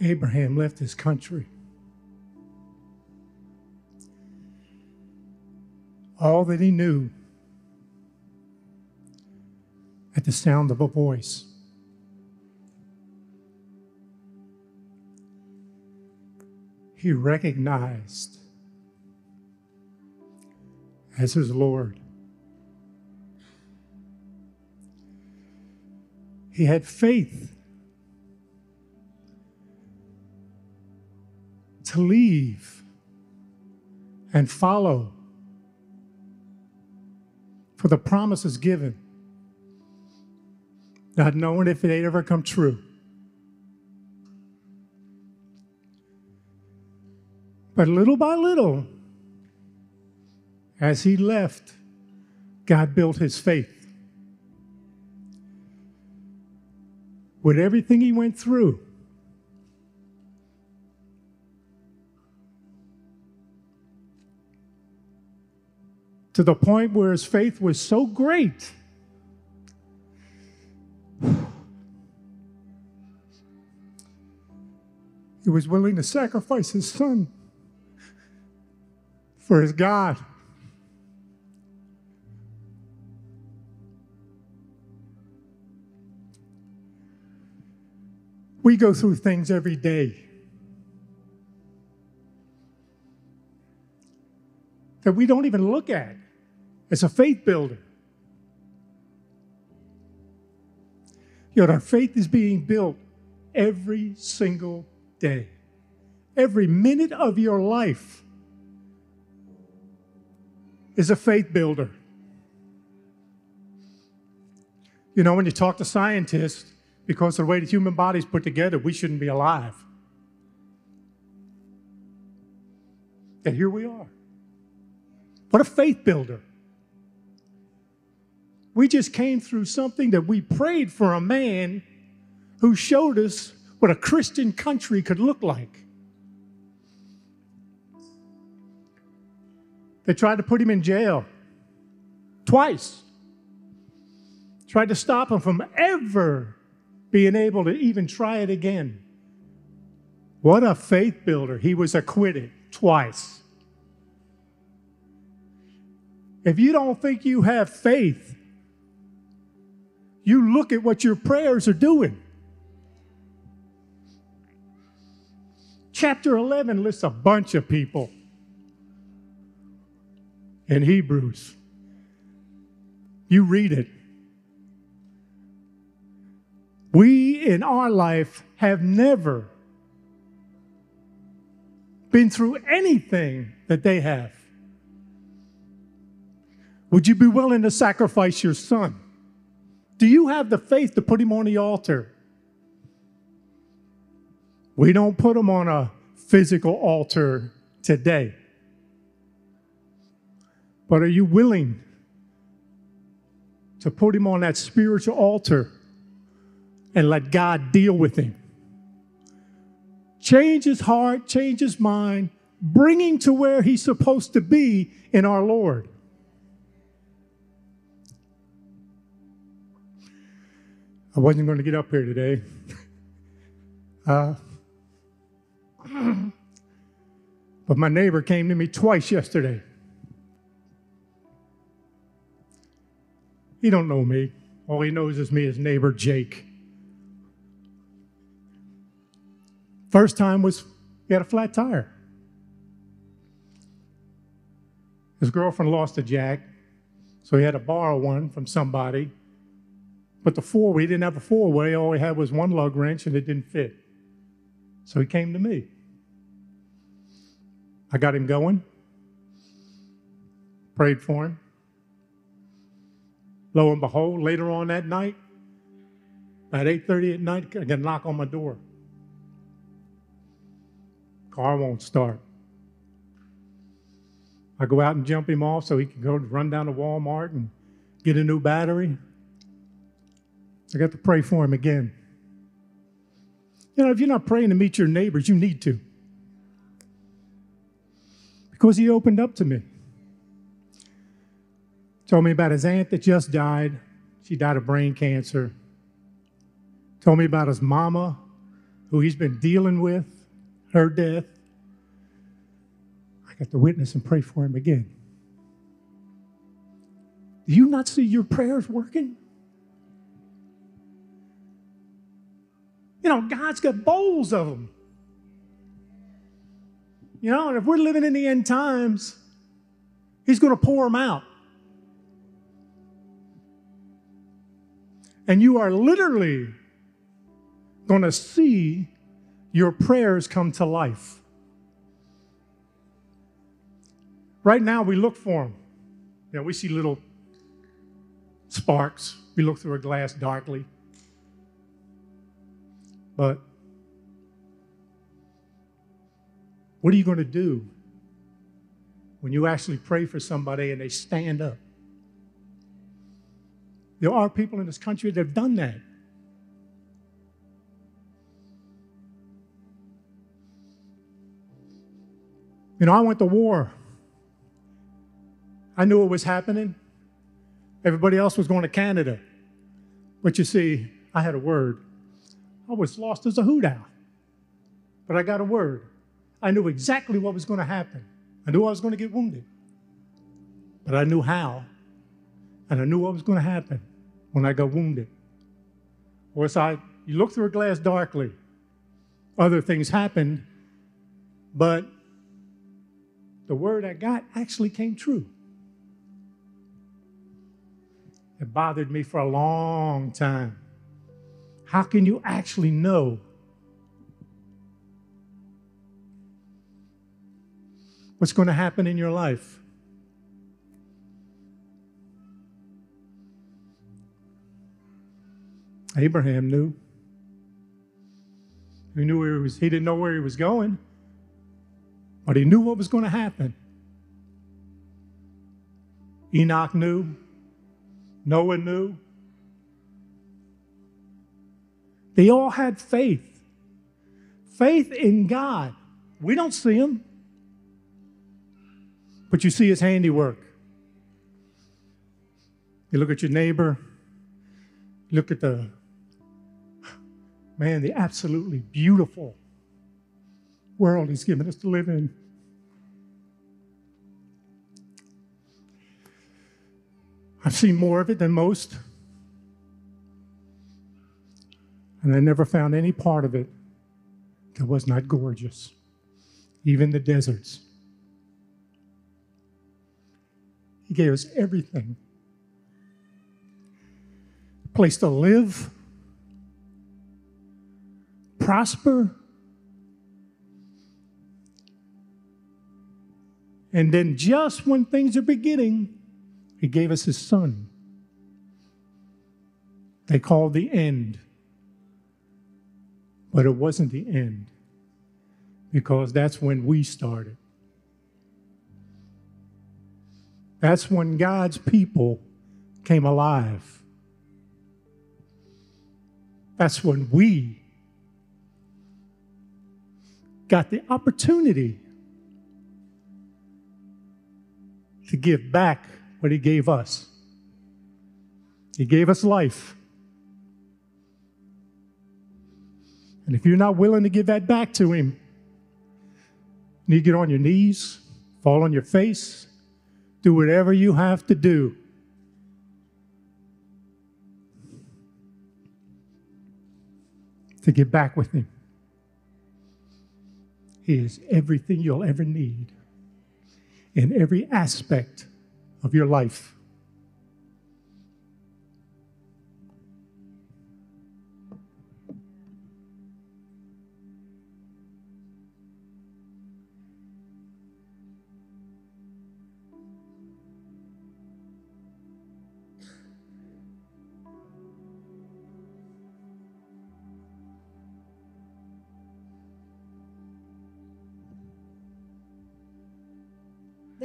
Abraham left his country. All that he knew at the sound of a voice. He recognized as his Lord. He had faith to leave and follow for the promises given, not knowing if it ever come true. But little by little, as he left, God built his faith. With everything he went through, to the point where his faith was so great. He was willing to sacrifice his son for his God. We go through things every day that we don't even look at. It's a faith builder. Yet our faith is being built every single day. Every minute of your life is a faith builder. You know, when you talk to scientists, because of the way the human body is put together, we shouldn't be alive. And here we are. What a faith builder. We just came through something that we prayed for a man who showed us what a Christian country could look like. They tried to put him in jail twice, tried to stop him from ever being able to even try it again. What a faith builder. He was acquitted twice. If you don't think you have faith, you look at what your prayers are doing. Chapter 11 lists a bunch of people in Hebrews. You read it. We in our life have never been through anything that they have. Would you be willing to sacrifice your son? Do you have the faith to put him on the altar? We don't put him on a physical altar today. But are you willing to put him on that spiritual altar and let God deal with him? Change his heart, change his mind, bring him to where he's supposed to be in our Lord. I wasn't going to get up here today. Uh, but my neighbor came to me twice yesterday. He don't know me. All he knows is me, his neighbor Jake. First time was he had a flat tire. His girlfriend lost a jack, so he had to borrow one from somebody. But the four, we didn't have a four way, all we had was one lug wrench and it didn't fit. So he came to me. I got him going, prayed for him. Lo and behold, later on that night, at 8:30 at night, I got a knock on my door. Car won't start. I go out and jump him off so he can go run down to Walmart and get a new battery. I got to pray for him again. You know, if you're not praying to meet your neighbors, you need to. Because he opened up to me. Told me about his aunt that just died. She died of brain cancer. Told me about his mama who he's been dealing with, her death. I got to witness and pray for him again. Do you not see your prayers working? You know, God's got bowls of them. You know, and if we're living in the end times, He's going to pour them out. And you are literally going to see your prayers come to life. Right now, we look for them. Know, we see little sparks. We look through a glass darkly. But what are you going to do when you actually pray for somebody and they stand up? There are people in this country that have done that. You know, I went to war. I knew it was happening. Everybody else was going to Canada. But you see, I had a word. I was lost as a hoot owl. But I got a word. I knew exactly what was going to happen. I knew I was going to get wounded. But I knew how. And I knew what was going to happen when I got wounded. Or so I, you look through a glass darkly. Other things happened, but the word I got actually came true. It bothered me for a long time. How can you actually know what's going to happen in your life? Abraham knew. He knew where he was, he didn't know where he was going, but he knew what was going to happen. Enoch knew. Noah knew. They all had faith. Faith in God. We don't see him, but you see his handiwork. You look at your neighbor, look at the man, the absolutely beautiful world He's given us to live in. I've seen more of it than most, and I never found any part of it that was not gorgeous, even the deserts. He gave us everything a place to live prosper. And then, just when things are beginning, He gave us His Son. They called the end. But it wasn't the end, because that's when we started. That's when God's people came alive. That's when we got the opportunity to give back what He gave us. He gave us life. And if you're not willing to give that back to Him, you need to get on your knees, fall on your face, do whatever you have to do. To get back with Him. He is everything you'll ever need in every aspect of your life.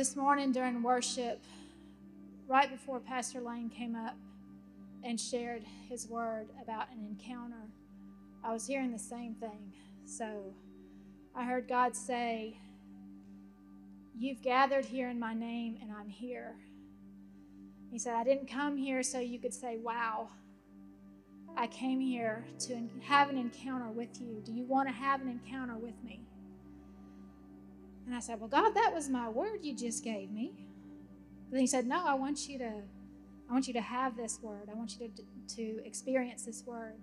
This morning during worship, right before Pastor Lane came up and shared his word about an encounter, I was hearing the same thing. So I heard God say, You've gathered here in my name, and I'm here. He said, I didn't come here so you could say, Wow. I came here to have an encounter with you. Do you want to have an encounter with me? And I said, Well, God, that was my word you just gave me. But then he said, No, I want you to I want you to have this word. I want you to, to experience this word.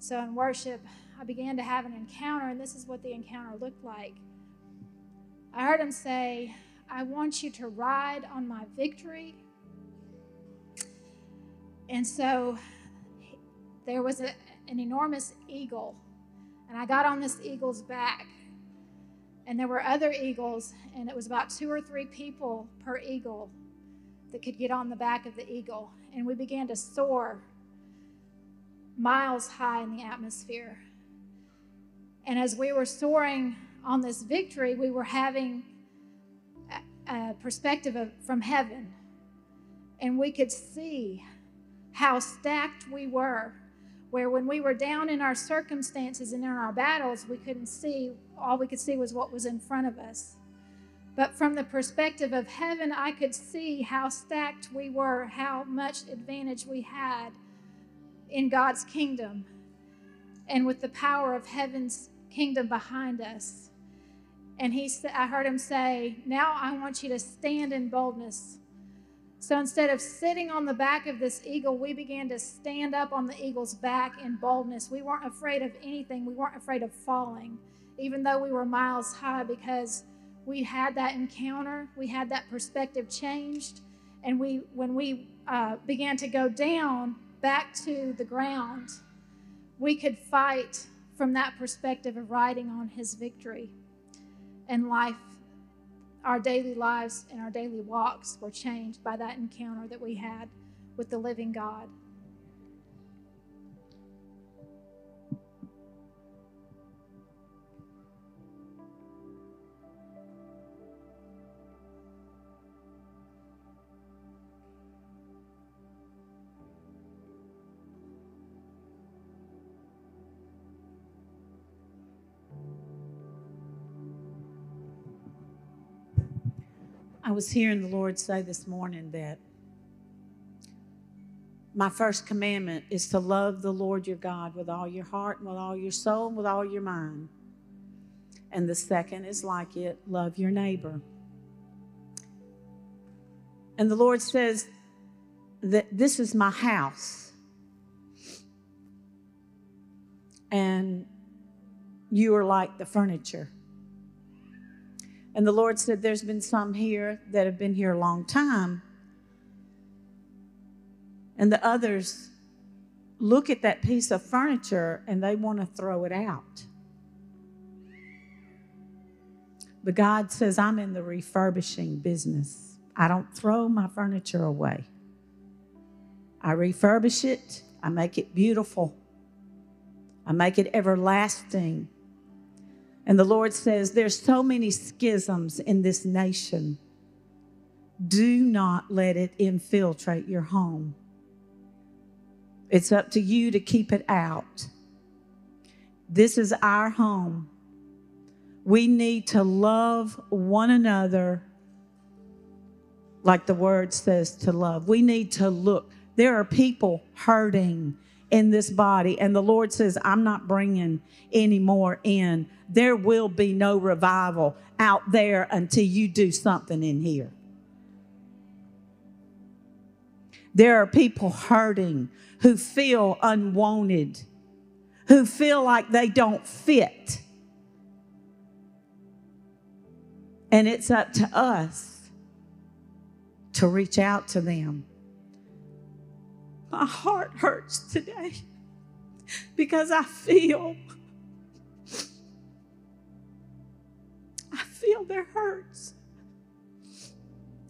So in worship, I began to have an encounter, and this is what the encounter looked like. I heard him say, I want you to ride on my victory. And so there was a, an enormous eagle, and I got on this eagle's back. And there were other eagles, and it was about two or three people per eagle that could get on the back of the eagle. And we began to soar miles high in the atmosphere. And as we were soaring on this victory, we were having a, perspective of, from heaven. And we could see how stacked we were where when we were down in our circumstances and in our battles, we couldn't see, all we could see was what was in front of us. But from the perspective of heaven, I could see how stacked we were, how much advantage we had in God's kingdom and with the power of heaven's kingdom behind us. And he I heard him say, Now I want you to stand in boldness so instead of sitting on the back of this eagle, we began to stand up on the eagle's back in boldness. We weren't afraid of anything, we weren't afraid of falling, even though we were miles high, because we had that encounter, we had that perspective changed. And we, when we uh, began to go down back to the ground, we could fight from that perspective of riding on his victory and life our daily lives and our daily walks were changed by that encounter that we had with the living God. Was hearing the Lord say this morning that my first commandment is to love the Lord your God with all your heart and with all your soul and with all your mind. And the second is like it love your neighbor. And the Lord says that this is my house. And you are like the furniture. And the Lord said, There's been some here that have been here a long time. And the others look at that piece of furniture and they want to throw it out. But God says, I'm in the refurbishing business. I don't throw my furniture away. I refurbish it, I make it beautiful, I make it everlasting. And the Lord says, There's so many schisms in this nation. Do not let it infiltrate your home. It's up to you to keep it out. This is our home. We need to love one another like the word says to love. We need to look. There are people hurting in this body. And the Lord says, I'm not bringing any more in. There will be no revival out there until you do something in here. There are people hurting who feel unwanted, who feel like they don't fit. And it's up to us to reach out to them my heart hurts today because I feel I feel their hurts.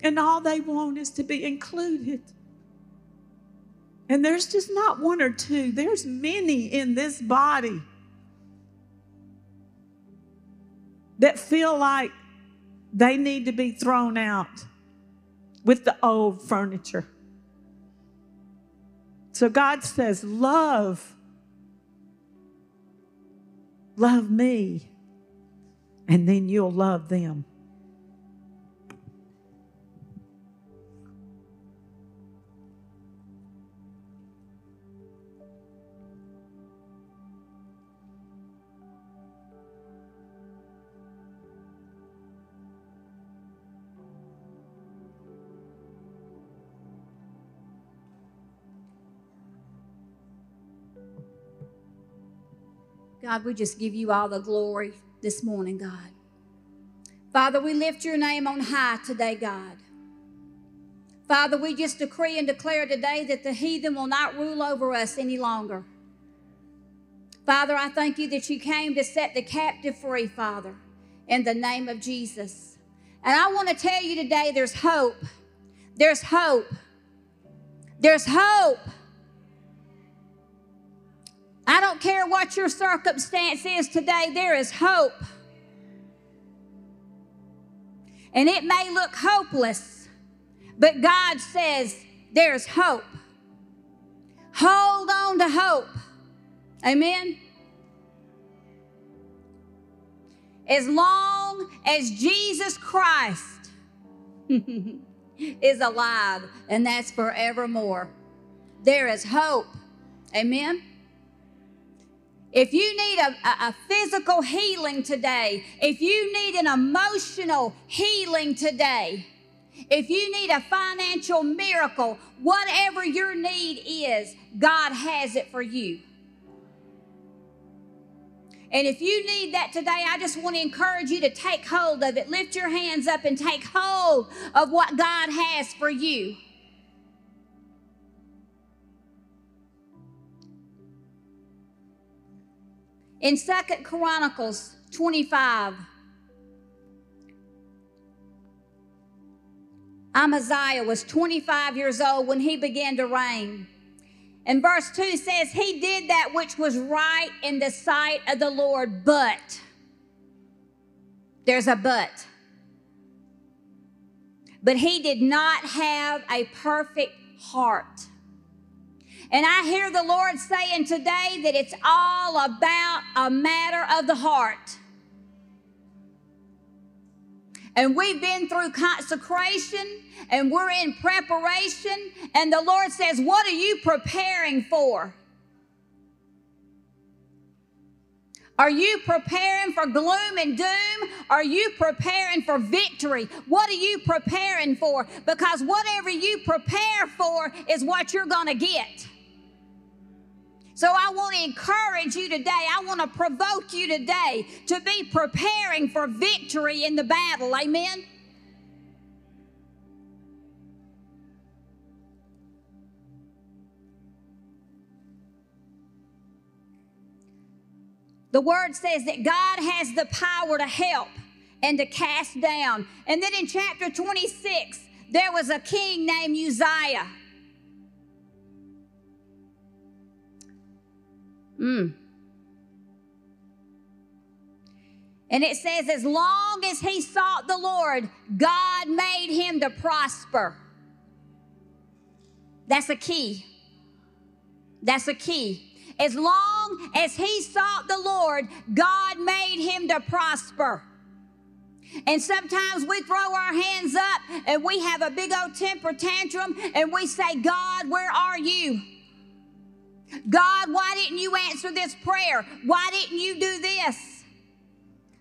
And all they want is to be included. And there's just not one or two, there's many in this body that feel like they need to be thrown out with the old furniture. So God says, Love. Love me. And then you'll love them. God, we just give you all the glory this morning, God. Father, we lift your name on high today, God. Father, we just decree and declare today that the heathen will not rule over us any longer. Father, I thank you that you came to set the captive free, Father, in the name of Jesus. And I want to tell you today there's hope. There's hope. There's hope. I don't care what your circumstance is today, there is hope. And it may look hopeless, but God says there's hope. Hold on to hope. Amen. As long as Jesus Christ is alive, and that's forevermore, there is hope. Amen. If you need a, a, physical healing today, if you need an emotional healing today, if you need a financial miracle, whatever your need is, God has it for you. And if you need that today, I just want to encourage you to take hold of it. Lift your hands up and take hold of what God has for you. In Second Chronicles 25, Amaziah was 25 years old when he began to reign. And verse 2 says, He did that which was right in the sight of the Lord, but there's a but. But he did not have a perfect heart. And I hear the Lord saying today that it's all about a matter of the heart. And we've been through consecration and we're in preparation. And the Lord says, What are you preparing for? Are you preparing for gloom and doom? Are you preparing for victory? What are you preparing for? Because whatever you prepare for is what you're going to get. So I want to encourage you today. I want to provoke you today to be preparing for victory in the battle. Amen. The word says that God has the power to help and to cast down. And then in chapter 26, there was a king named Uzziah. Mm. And it says, as long as he sought the Lord, God made him to prosper. That's a key. That's a key. As long as he sought the Lord, God made him to prosper. And sometimes we throw our hands up and we have a big old temper tantrum and we say, God, where are you? God, why didn't you answer this prayer? Why didn't you do this?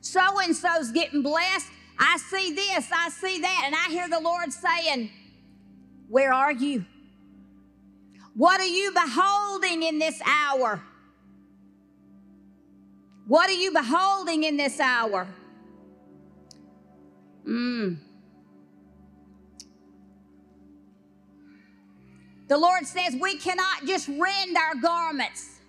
So and so's getting blessed. I see this, I see that. And I hear the Lord saying, Where are you? What are you beholding in this hour? What are you beholding in this hour? Mm. The Lord says we cannot just rend our garments.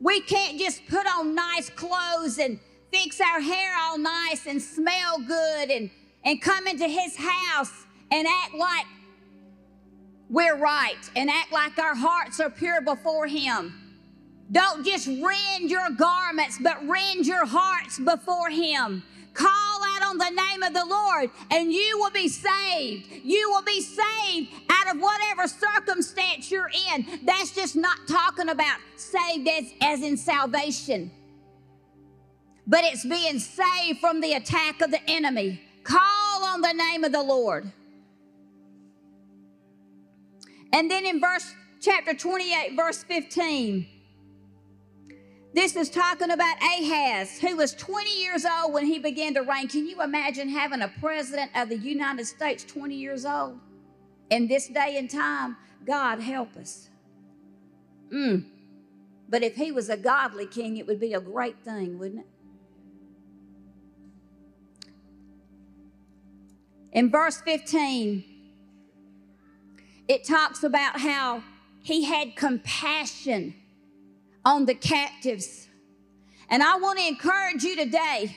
We can't just put on nice clothes and fix our hair all nice and smell good and, and come into His house and act like we're right and act like our hearts are pure before Him. Don't just rend your garments, but rend your hearts before Him. Call out on the name of the Lord and you will be saved. You will be saved out of whatever circumstance you're in. That's just not talking about saved as, as in salvation, but it's being saved from the attack of the enemy. Call on the name of the Lord. And then in verse chapter 28, verse 15. This is talking about Ahaz, who was 20 years old when he began to reign. Can you imagine having a president of the United States 20 years old? In this day and time, God help us. Mm. But if he was a godly king, it would be a great thing, wouldn't it? In verse 15, it talks about how he had compassion on the captives. And I want to encourage you today.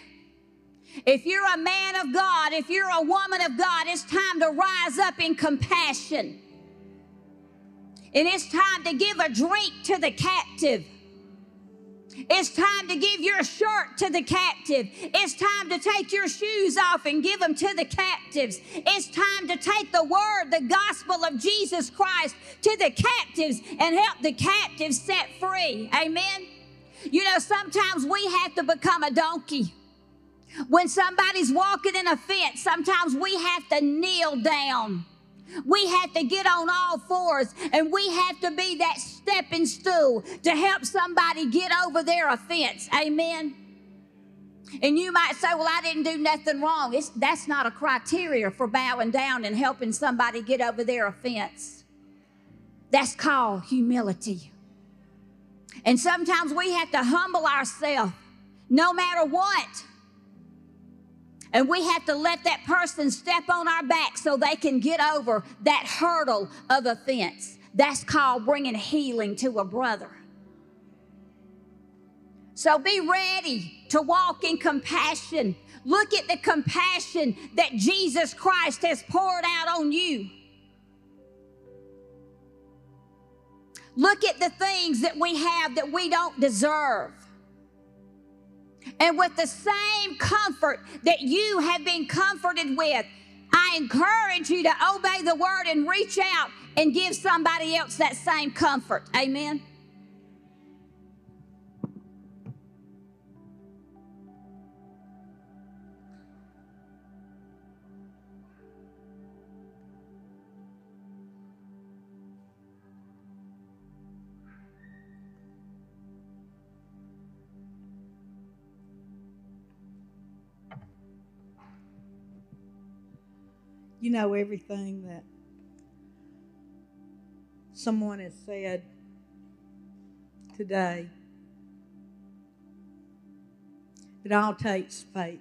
If you're a man of God, if you're a woman of God, it's time to rise up in compassion. And it's time to give a drink to the captive. It's time to give your shirt to the captive. It's time to take your shoes off and give them to the captives. It's time to take the word, the gospel of Jesus Christ to the captives and help the captives set free. Amen. You know, sometimes we have to become a donkey. When somebody's walking in a fence, sometimes we have to kneel down we have to get on all fours and we have to be that stepping stool to help somebody get over their offense. Amen. And you might say, Well, I didn't do nothing wrong. It's, that's not a criteria for bowing down and helping somebody get over their offense. That's called humility. And sometimes we have to humble ourselves no matter what. And we have to let that person step on our back so they can get over that hurdle of offense. That's called bringing healing to a brother. So be ready to walk in compassion. Look at the compassion that Jesus Christ has poured out on you. Look at the things that we have that we don't deserve. And with the same comfort that you have been comforted with, I encourage you to obey the word and reach out and give somebody else that same comfort. Amen. You know everything that someone has said today. It all takes faith.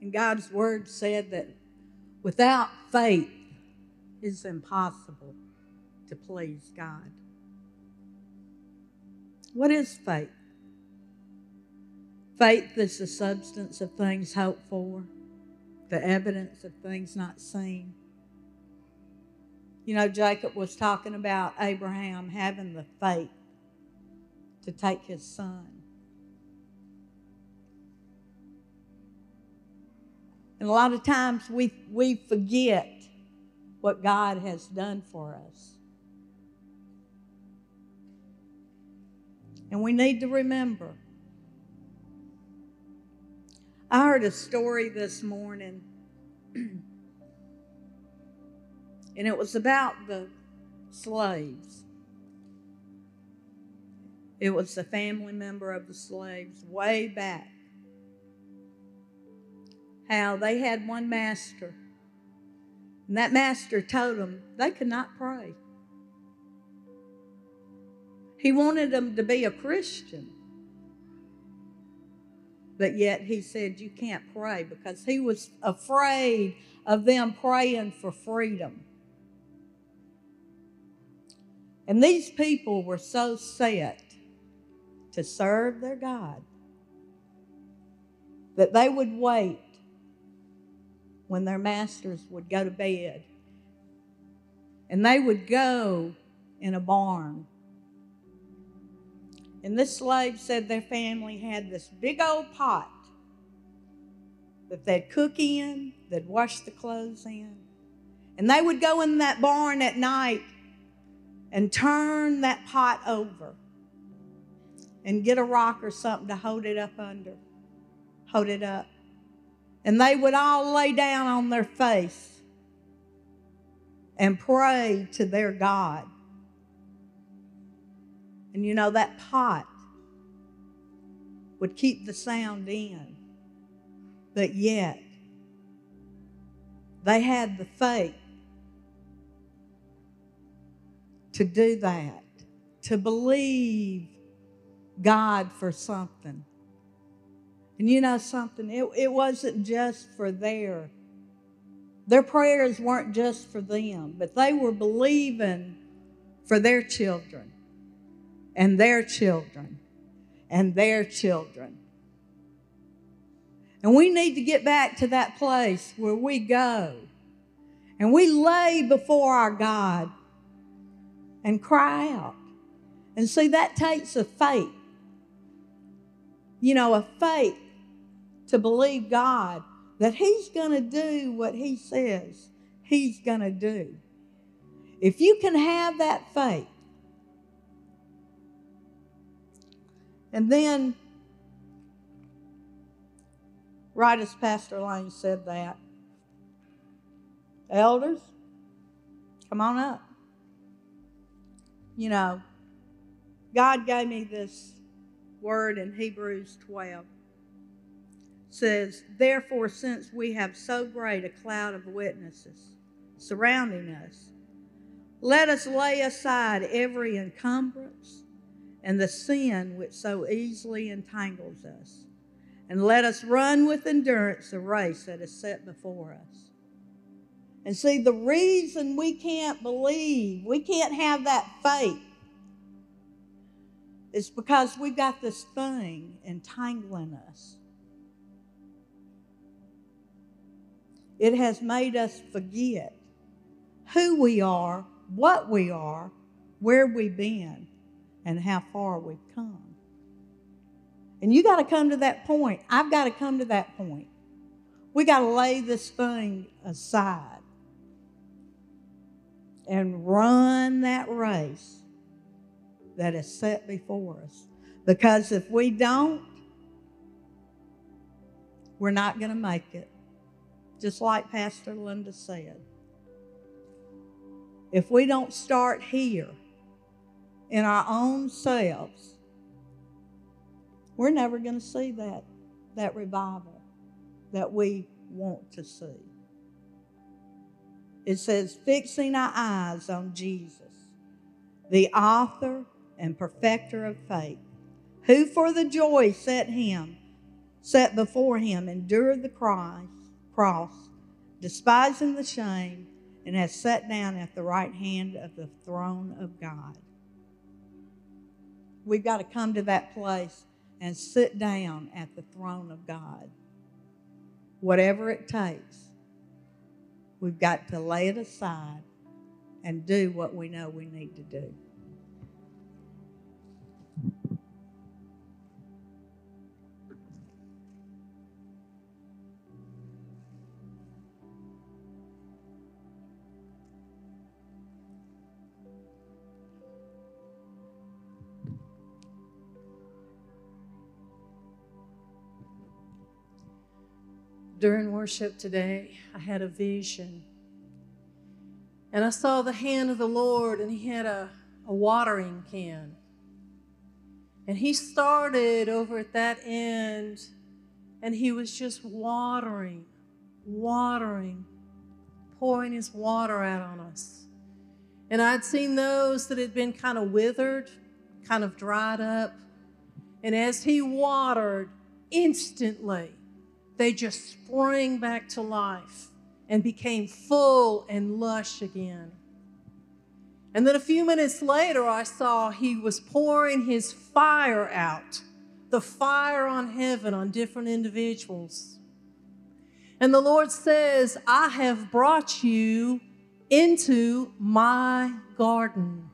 And God's word said that without faith, it's impossible to please God. What is faith? Faith is the substance of things hoped for, the evidence of things not seen. You know, Jacob was talking about Abraham having the faith to take his son. And a lot of times we, we forget what God has done for us. And we need to remember I heard a story this morning, and it was about the slaves. It was a family member of the slaves way back. How they had one master, and that master told them they could not pray. He wanted them to be a Christian. But yet he said, You can't pray because he was afraid of them praying for freedom. And these people were so set to serve their God that they would wait when their masters would go to bed. And they would go in a barn and this slave said their family had this big old pot that they'd cook in, they'd wash the clothes in. And they would go in that barn at night and turn that pot over and get a rock or something to hold it up under, hold it up. And they would all lay down on their face and pray to their God. And you know, that pot would keep the sound in. But yet, they had the faith to do that, to believe God for something. And you know something, it, it wasn't just for their, their prayers weren't just for them, but they were believing for their children and their children and their children. And we need to get back to that place where we go and we lay before our God and cry out. And see, that takes a faith. You know, a faith to believe God that He's going to do what He says He's going to do. If you can have that faith, and then, right as Pastor Lane said that, elders, come on up. You know, God gave me this word in Hebrews 12 says, Therefore, since we have so great a cloud of witnesses surrounding us, let us lay aside every encumbrance and the sin which so easily entangles us, and let us run with endurance the race that is set before us. And see, the reason we can't believe, we can't have that faith, is because we've got this thing entangling us. It has made us forget who we are, what we are, where we've been, and how far we've come. And you got to come to that point. I've got to come to that point. We got to lay this thing aside and run that race that is set before us. Because if we don't, we're not going to make it just like Pastor Linda said. If we don't start here in our own selves, we're never going to see that, that revival that we want to see. It says, fixing our eyes on Jesus, the author and perfecter of faith, who for the joy set him, set before him, endured the cross cross, despising the shame, and has sat down at the right hand of the throne of God. We've got to come to that place and sit down at the throne of God. Whatever it takes, we've got to lay it aside and do what we know we need to do. During worship today, I had a vision. And I saw the hand of the Lord, and He had a, a watering can. And He started over at that end, and He was just watering, watering, pouring His water out on us. And I'd seen those that had been kind of withered, kind of dried up. And as He watered, instantly, they just sprang back to life and became full and lush again. And then a few minutes later, I saw he was pouring his fire out, the fire on heaven on different individuals. And the Lord says, I have brought you into my garden.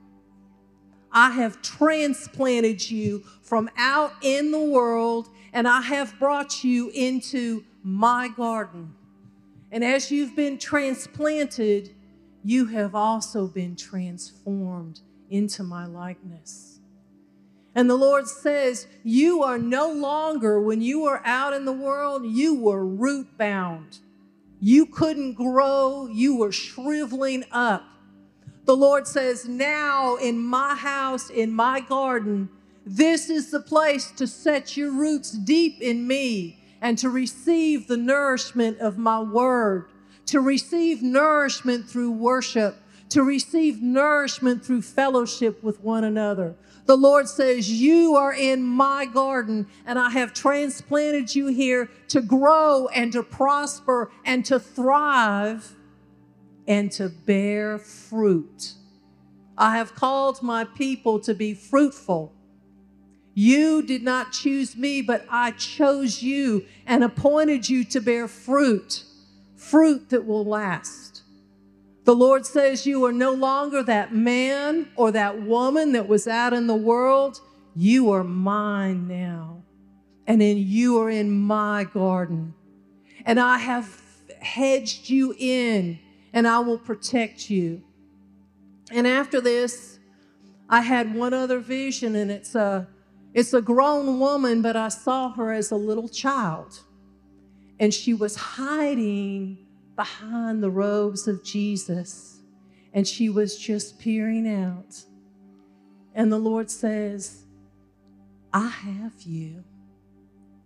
I have transplanted you from out in the world and I have brought you into my garden. And as you've been transplanted, you have also been transformed into my likeness. And the Lord says, You are no longer, when you were out in the world, you were root bound. You couldn't grow, you were shriveling up. The Lord says, Now in my house, in my garden, this is the place to set your roots deep in me and to receive the nourishment of my word, to receive nourishment through worship, to receive nourishment through fellowship with one another. The Lord says, You are in my garden, and I have transplanted you here to grow and to prosper and to thrive and to bear fruit. I have called my people to be fruitful. You did not choose me, but I chose you and appointed you to bear fruit, fruit that will last. The Lord says you are no longer that man or that woman that was out in the world. You are mine now, and in you are in my garden. And I have hedged you in, and I will protect you. And after this, I had one other vision, and it's a it's a grown woman, but I saw her as a little child. And she was hiding behind the robes of Jesus. And she was just peering out. And the Lord says, I have you,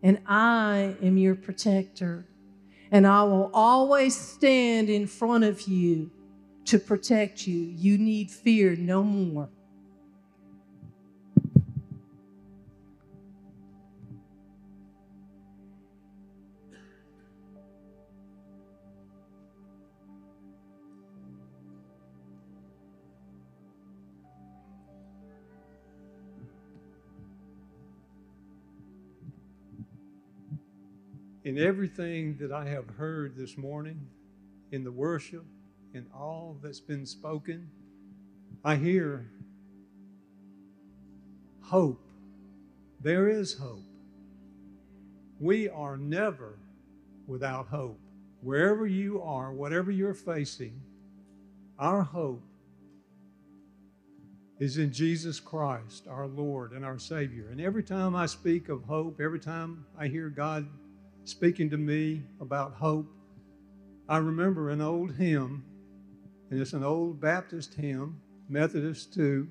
and I am your protector, and I will always stand in front of you to protect you. You need fear no more. In everything that I have heard this morning, in the worship, in all that's been spoken, I hear hope. There is hope. We are never without hope. Wherever you are, whatever you're facing, our hope is in Jesus Christ, our Lord and our Savior. And every time I speak of hope, every time I hear God speaking to me about hope, I remember an old hymn, and it's an old Baptist hymn, Methodist too,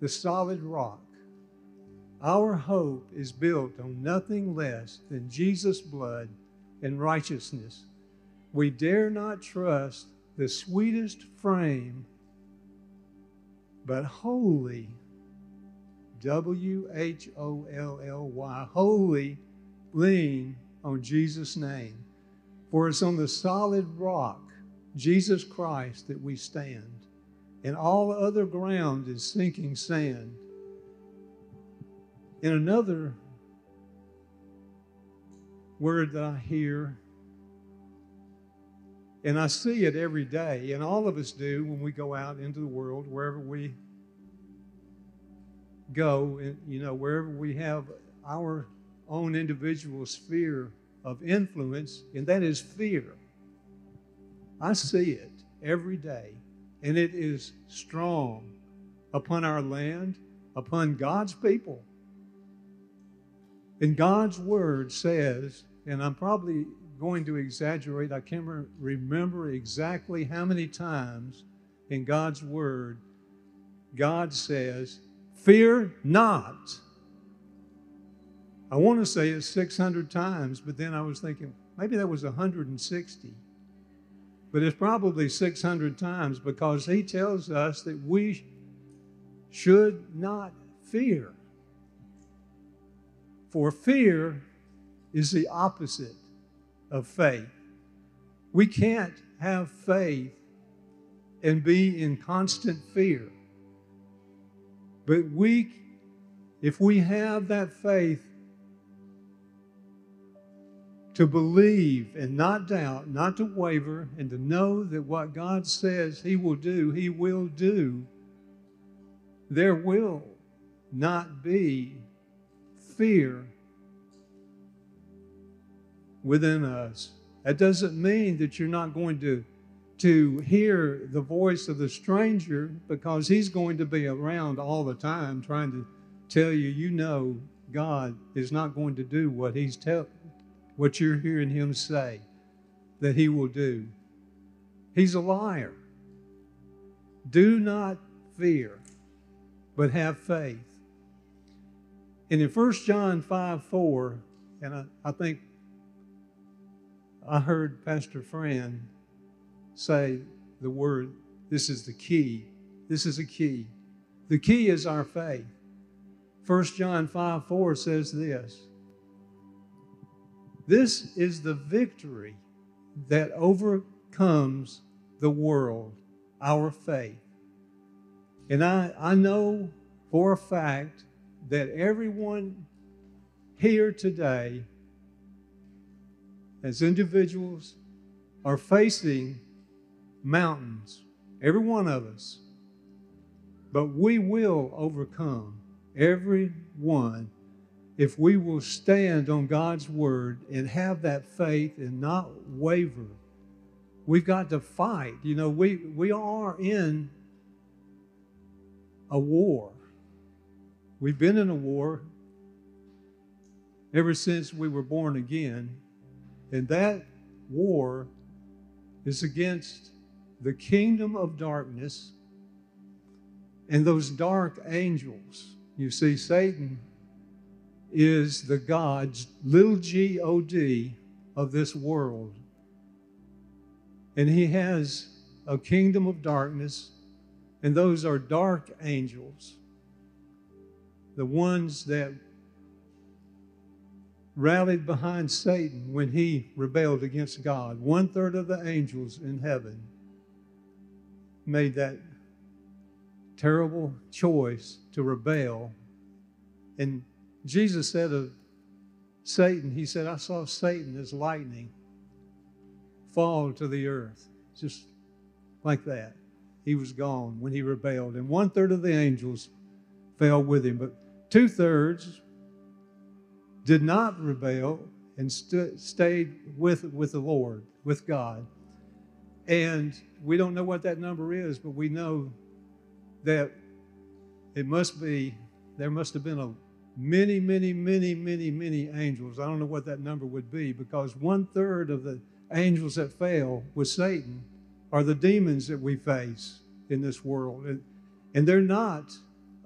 The Solid Rock. Our hope is built on nothing less than Jesus' blood and righteousness. We dare not trust the sweetest frame, but wholly, W H O L L Y, wholly lean on Jesus' name. For it's on the solid rock, Jesus Christ, that we stand, and all other ground is sinking sand. In another word that I hear, and I see it every day, and all of us do when we go out into the world, wherever we go, and you know, wherever we have our own individual sphere of influence, and that is fear. I see it every day, and it is strong upon our land, upon God's people. And God's word says, and I'm probably going to exaggerate, I can't remember exactly how many times in God's word God says, Fear not. I want to say it's 600 times, but then I was thinking maybe that was 160. But it's probably 600 times because he tells us that we should not fear. For fear is the opposite of faith. We can't have faith and be in constant fear. But we, if we have that faith to believe and not doubt, not to waver, and to know that what God says He will do, He will do, there will not be fear within us. That doesn't mean that you're not going to, to hear the voice of the stranger because he's going to be around all the time trying to tell you, you know, God is not going to do what he's telling what you're hearing him say that he will do. He's a liar. Do not fear, but have faith. And in 1 John 5 4, and I, I think I heard Pastor Fran say the word This is the key. This is a key. The key is our faith. 1 John 5 4 says this This is the victory that overcomes the world, our faith. And I, I know for a fact that everyone here today, as individuals, are facing mountains, every one of us. But we will overcome every one if we will stand on God's word and have that faith and not waver. We've got to fight. You know, we, we are in a war. We've been in a war ever since we were born again. And that war is against the kingdom of darkness and those dark angels. You see, Satan is the God's little g o d of this world. And he has a kingdom of darkness, and those are dark angels, the ones that rallied behind Satan when he rebelled against God. One third of the angels in heaven made that terrible choice to rebel. And Jesus said of Satan, He said, I saw Satan as lightning fall to the earth, just like that. He was gone when he rebelled. And one third of the angels fell with him, but two thirds did not rebel and st- stayed with, with the Lord, with God. And we don't know what that number is, but we know that it must be, there must have been a many, many, many, many, many angels. I don't know what that number would be because one third of the angels that fell with Satan are the demons that we face in this world. And, and they're not,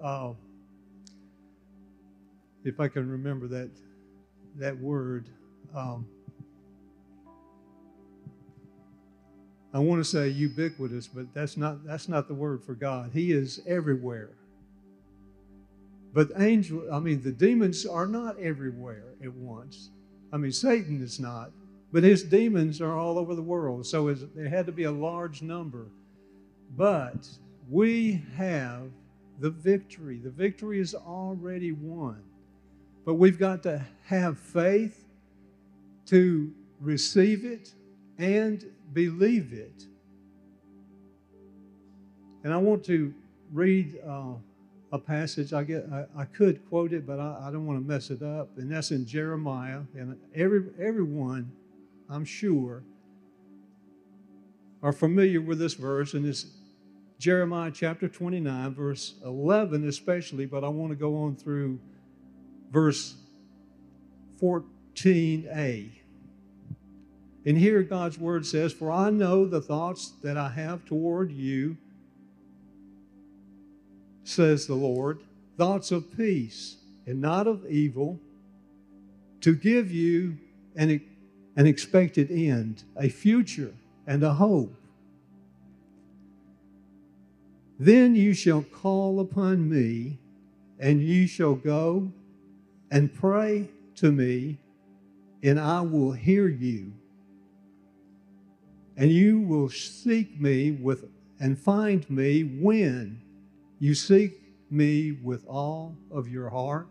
uh, if I can remember that that word. Um, I want to say ubiquitous, but that's not that's not the word for God. He is everywhere. But angel, I mean, the demons are not everywhere at once. I mean, Satan is not, but his demons are all over the world. So there had to be a large number. But we have the victory. The victory is already won. But we've got to have faith to receive it and believe it. And I want to read uh, a passage. I get I, I, could quote it, but I, I don't want to mess it up. And that's in Jeremiah. And every everyone, I'm sure, are familiar with this verse, and it's Jeremiah chapter 29, verse 11, especially. But I want to go on through verse 14a. And here God's word says, For I know the thoughts that I have toward you, says the Lord, thoughts of peace and not of evil, to give you an, an expected end, a future and a hope. Then you shall call upon me, and you shall go and pray to me, and I will hear you. And you will seek me with and find me when you seek me with all of your heart,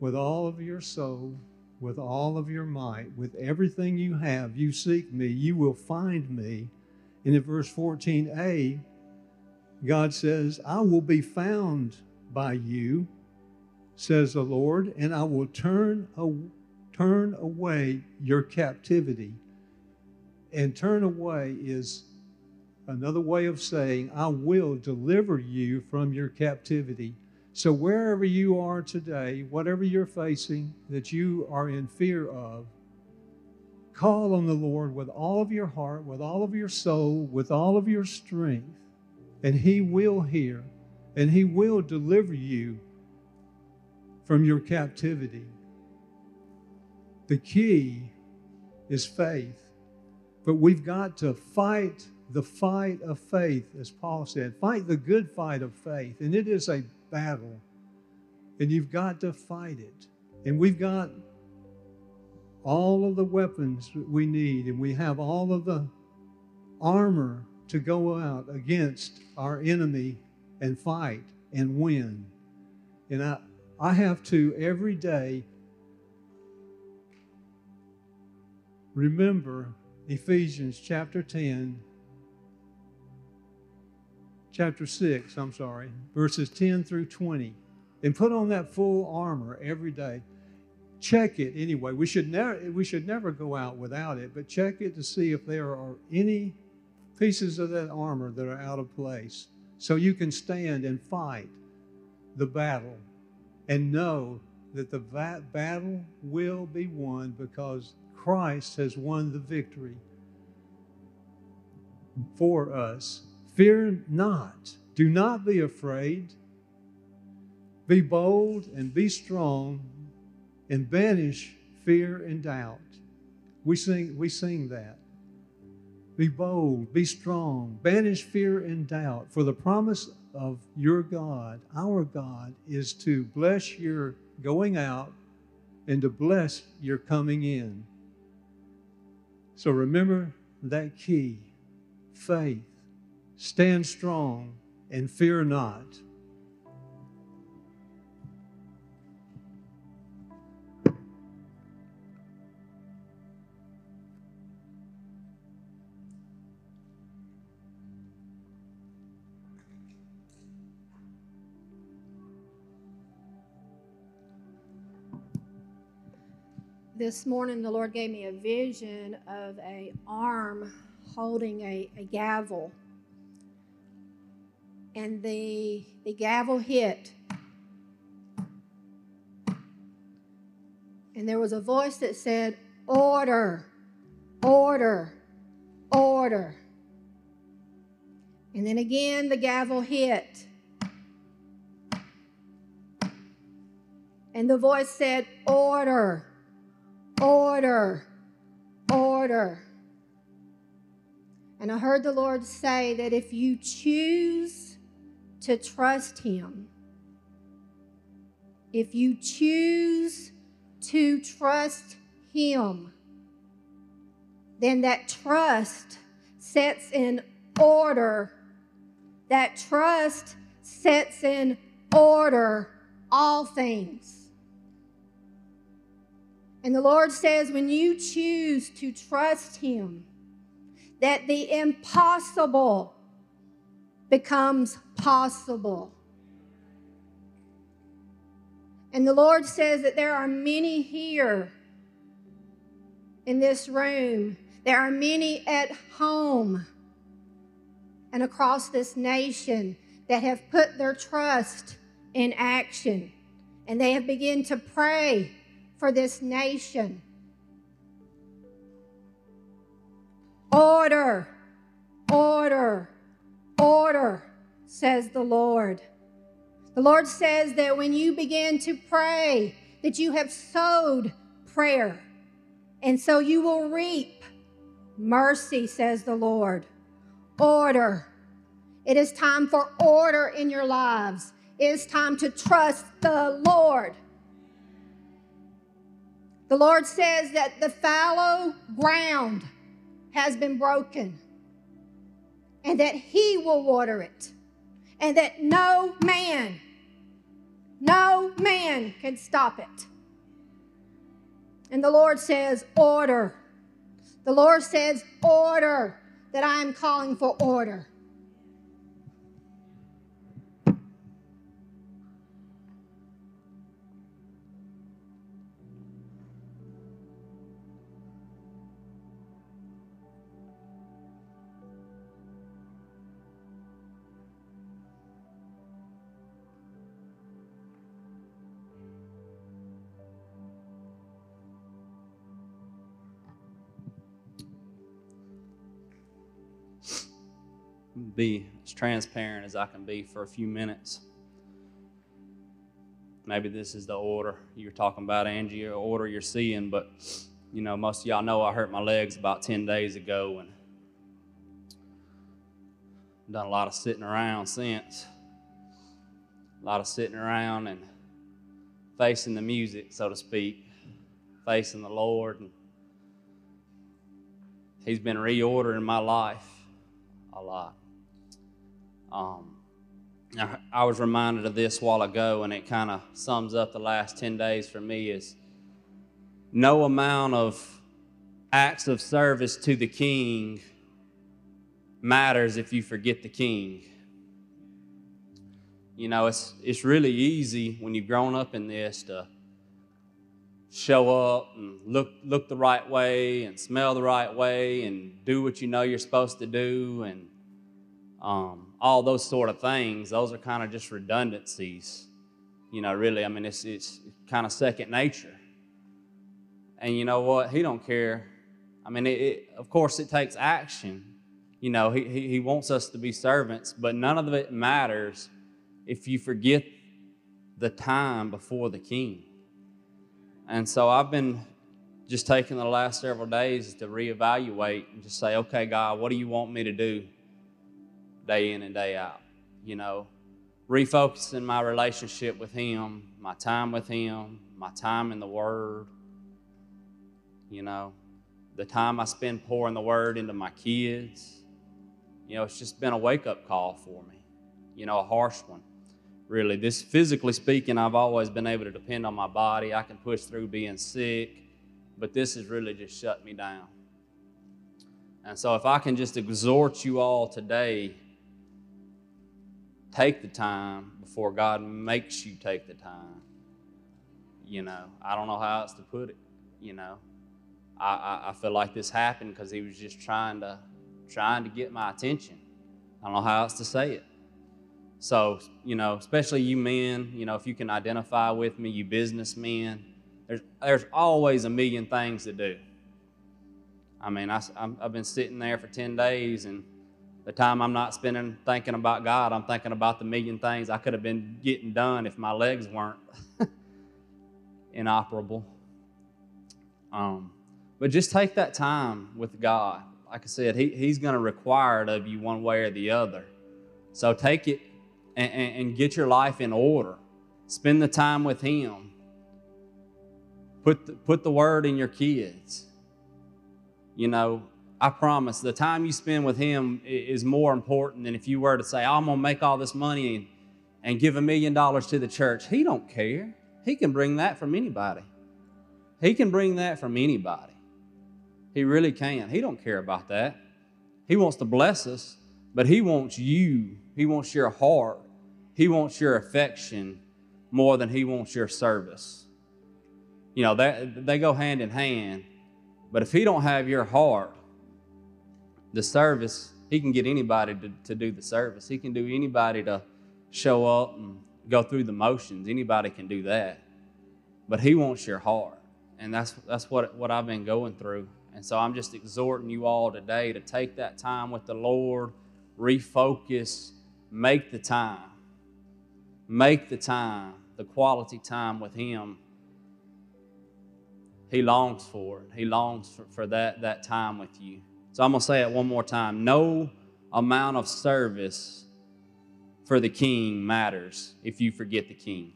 with all of your soul, with all of your might, with everything you have. You seek me, you will find me. And in verse 14a, God says, I will be found by you says the Lord, and I will turn, a, turn away your captivity. And turn away is another way of saying, I will deliver you from your captivity. So, wherever you are today, whatever you're facing that you are in fear of, call on the Lord with all of your heart, with all of your soul, with all of your strength, and He will hear and He will deliver you from your captivity. The key is faith. But we've got to fight the fight of faith, as Paul said. Fight the good fight of faith. And it is a battle. And you've got to fight it. And we've got all of the weapons that we need, and we have all of the armor to go out against our enemy and fight and win. And I, I have to every day remember Ephesians chapter 10, chapter 6, I'm sorry, verses 10 through 20, and put on that full armor every day. Check it anyway. We should never we should never go out without it, but check it to see if there are any pieces of that armor that are out of place. So you can stand and fight the battle and know that the battle will be won because Christ has won the victory for us. Fear not. Do not be afraid. Be bold and be strong and banish fear and doubt. We sing, we sing that. Be bold, be strong, banish fear and doubt, for the promise of your God, our God, is to bless your going out and to bless your coming in. So remember that key faith. Stand strong and fear not. this morning the Lord gave me a vision of a arm holding a, a gavel. And the the gavel hit. And there was a voice that said, Order, order, order. And then again the gavel hit. And the voice said, Order Order, order. And I heard the Lord say that if you choose to trust Him, if you choose to trust Him, then that trust sets in order. That trust sets in order all things. And the Lord says, when you choose to trust Him, that the impossible becomes possible. And the Lord says that there are many here in this room, there are many at home and across this nation that have put their trust in action and they have begun to pray for this nation. Order, order, order, says the Lord. The Lord says that when you begin to pray, that you have sowed prayer. And so you will reap mercy, says the Lord. Order. It is time for order in your lives. It is time to trust the Lord. The Lord says that the fallow ground has been broken and that He will water it and that no man, no man can stop it. And the Lord says, Order. The Lord says, Order, that I am calling for order. Be as transparent as I can be for a few minutes. Maybe this is the order you're talking about, Angie, or order you're seeing, but you know, most of y'all know I hurt my legs about 10 days ago, and Done a lot of sitting around since. A lot of sitting around and facing the music, so to speak, facing the Lord. And He's been reordering my life a lot. Um, I, was reminded of this while ago, and it kind of sums up the last 10 days for me is no amount of acts of service to the king matters if you forget the king. You know, it's, it's really easy when you've grown up in this to show up and look, look the right way and smell the right way and do what you know you're supposed to do and um, all those sort of things. Those are kind of just redundancies. You know, really, I mean, it's, it's kind of second nature. And you know what? He don't care. I mean, it, it, of course, it takes action. You know, he, he, he wants us to be servants, but none of it matters if you forget the time before the king. And so I've been just taking the last several days to reevaluate and just say, okay, God, what do you want me to do day in and day out? You know, refocusing my relationship with Him, my time with Him, my time in the Word. You know, the time I spend pouring the Word into my kids. You know, it's just been a wake up call for me, you know, a harsh one really. This physically speaking, I've always been able to depend on my body. I can push through being sick, but this has really just shut me down. And so, if I can just exhort you all today, take the time before God makes you take the time. You know, I don't know how else to put it. You know, I, I, I feel like this happened because He was just trying to trying to get my attention. I don't know how else to say it. So, you know, especially you men, you know, if you can identify with me, you businessmen, there's, there's always a million things to do. I mean, I, have been sitting there for 10 days, and the time I'm not spending thinking about God, I'm thinking about the million things I could have been getting done if my legs weren't inoperable. Um, but just take that time with God. Like I said, he, He's going to require it of you one way or the other. So take it and, and, and get your life in order. Spend the time with Him. Put the, put the word in your kids. You know, I promise the time you spend with Him is more important than if you were to say, I'm going to make all this money and, and give a million dollars to the church. He don't care. He can bring that from anybody. He can bring that from anybody. He really can. He don't care about that. He wants to bless us, but he wants you. He wants your heart. He wants your affection more than he wants your service. You know, that, they go hand in hand. But if he don't have your heart, the service, he can get anybody to, to do the service. He can do anybody to show up and go through the motions. Anybody can do that. But he wants your heart. And that's, that's what, what I've been going through. And so I'm just exhorting you all today to take that time with the Lord, refocus, make the time make the time, the quality time with Him. He longs for it. He longs for, for that, that time with you. So I'm going to say it one more time. No amount of service for the king matters if you forget the king.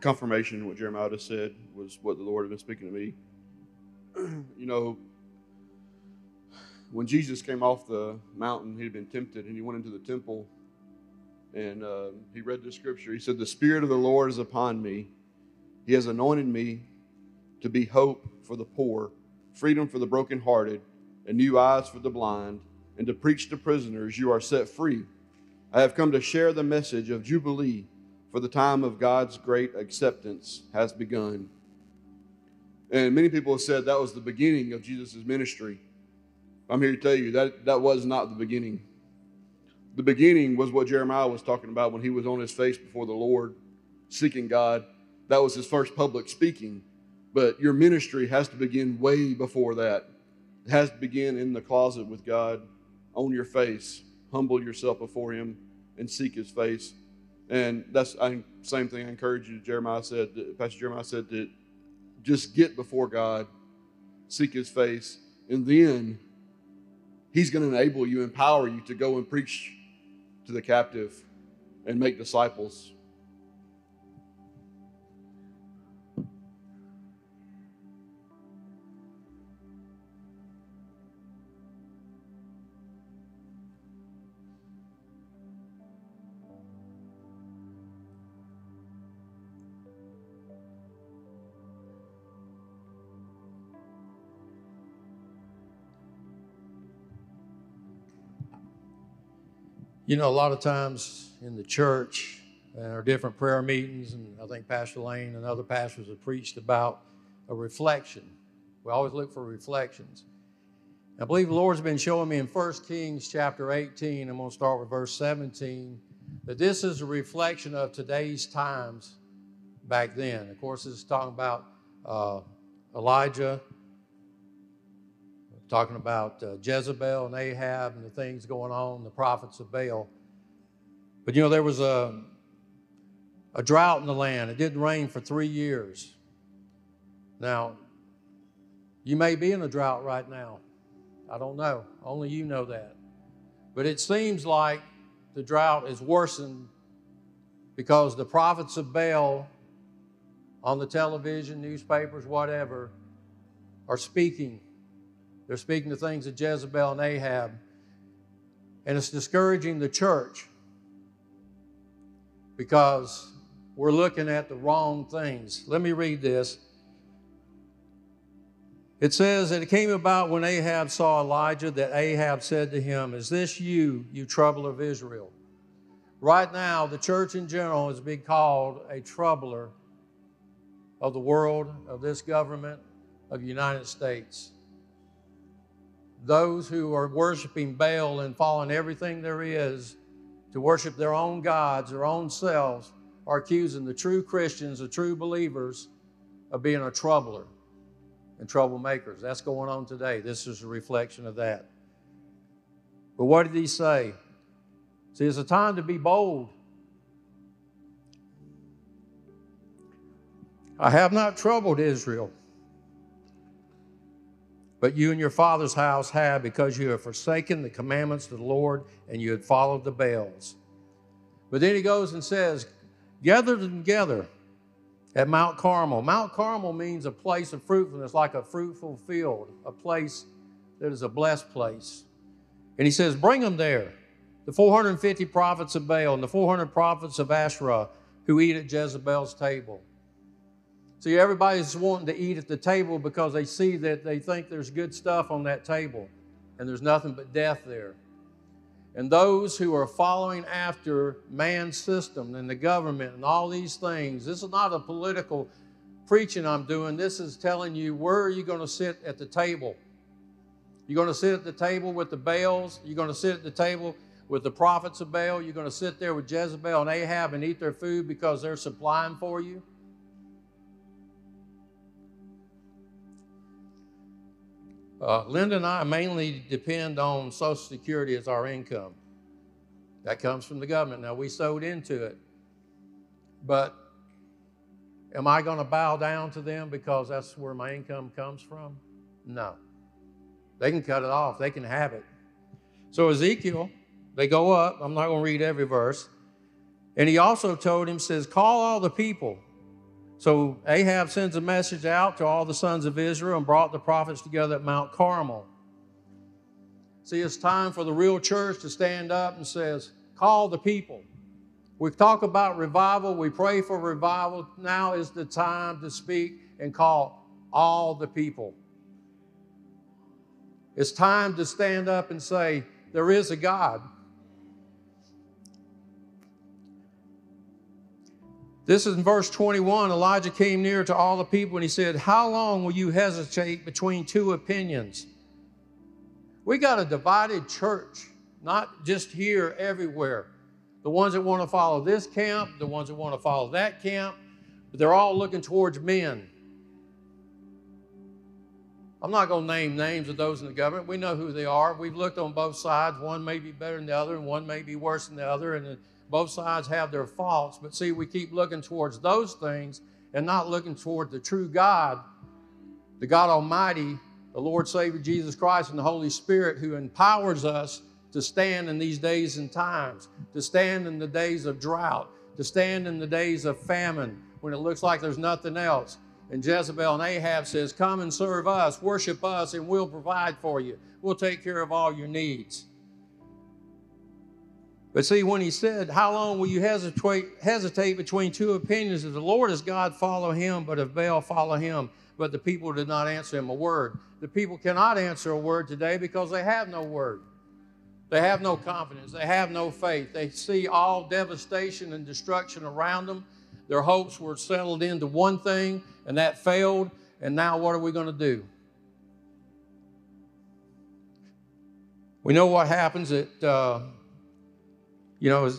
Confirmation what Jeremiah just said was what the Lord had been speaking to me. you know, when Jesus came off the mountain, he had been tempted and he went into the temple and uh, he read the scripture. He said, The Spirit of the Lord is upon me. He has anointed me to be hope for the poor, freedom for the brokenhearted, and new eyes for the blind, and to preach to prisoners, You are set free. I have come to share the message of Jubilee for the time of God's great acceptance has begun. And many people have said that was the beginning of Jesus' ministry. I'm here to tell you that that was not the beginning. The beginning was what Jeremiah was talking about when he was on his face before the Lord, seeking God. That was his first public speaking. But your ministry has to begin way before that. It has to begin in the closet with God, on your face, humble yourself before Him, and seek His face. And that's I, same thing. I encourage you. Jeremiah said, Pastor Jeremiah said that just get before God, seek His face, and then He's going to enable you, empower you to go and preach to the captive and make disciples. You know, a lot of times in the church and our different prayer meetings, and I think Pastor Lane and other pastors have preached about a reflection. We always look for reflections. I believe the Lord's been showing me in 1 Kings chapter 18, I'm going to start with verse 17, that this is a reflection of today's times back then. Of course, this is talking about uh, Elijah talking about uh, Jezebel and Ahab and the things going on, the prophets of Baal. But you know, there was a, a drought in the land. It didn't rain for three years. Now, you may be in a drought right now. I don't know. Only you know that. But it seems like the drought is worsened because the prophets of Baal on the television, newspapers, whatever, are speaking they're speaking the things of Jezebel and Ahab. And it's discouraging the church because we're looking at the wrong things. Let me read this. It says that it came about when Ahab saw Elijah that Ahab said to him, Is this you, you troubler of Israel? Right now, the church in general is being called a troubler of the world, of this government, of the United States those who are worshiping Baal and following everything there is to worship their own gods, their own selves, are accusing the true Christians, the true believers, of being a troubler and troublemakers. That's going on today. This is a reflection of that. But what did he say? See, it's a time to be bold. I have not troubled Israel but you and your father's house have because you have forsaken the commandments of the Lord and you had followed the Baals. But then he goes and says, Gather them together at Mount Carmel. Mount Carmel means a place of fruitfulness, like a fruitful field, a place that is a blessed place. And he says, Bring them there. The 450 prophets of Baal and the 400 prophets of Asherah who eat at Jezebel's table. See, everybody's wanting to eat at the table because they see that they think there's good stuff on that table and there's nothing but death there. And those who are following after man's system and the government and all these things, this is not a political preaching I'm doing. This is telling you where are you going to sit at the table? You're going to sit at the table with the Baals. You're going to sit at the table with the prophets of Baal. You're going to sit there with Jezebel and Ahab and eat their food because they're supplying for you. Uh, Linda and I mainly depend on Social Security as our income. That comes from the government. Now, we sowed into it. But am I going to bow down to them because that's where my income comes from? No. They can cut it off, they can have it. So, Ezekiel, they go up. I'm not going to read every verse. And he also told him, says, Call all the people so Ahab sends a message out to all the sons of Israel and brought the prophets together at Mount Carmel. See, it's time for the real church to stand up and says, call the people. We talk about revival, we pray for revival. Now is the time to speak and call all the people. It's time to stand up and say, there is a God. This is in verse 21. Elijah came near to all the people and he said, How long will you hesitate between two opinions? We got a divided church, not just here, everywhere. The ones that want to follow this camp, the ones that want to follow that camp, but they're all looking towards men. I'm not going to name names of those in the government. We know who they are. We've looked on both sides. One may be better than the other, and one may be worse than the other, and both sides have their faults. But see, we keep looking towards those things and not looking toward the true God, the God Almighty, the Lord Savior Jesus Christ, and the Holy Spirit who empowers us to stand in these days and times, to stand in the days of drought, to stand in the days of famine when it looks like there's nothing else. And Jezebel and Ahab says, Come and serve us, worship us, and we'll provide for you. We'll take care of all your needs. But see, when he said, How long will you hesitate, hesitate between two opinions? If the Lord is God, follow him, but if Baal, follow him. But the people did not answer him a word. The people cannot answer a word today because they have no word. They have no confidence. They have no faith. They see all devastation and destruction around them. Their hopes were settled into one thing, and that failed. And now, what are we going to do? We know what happens at, uh, you know,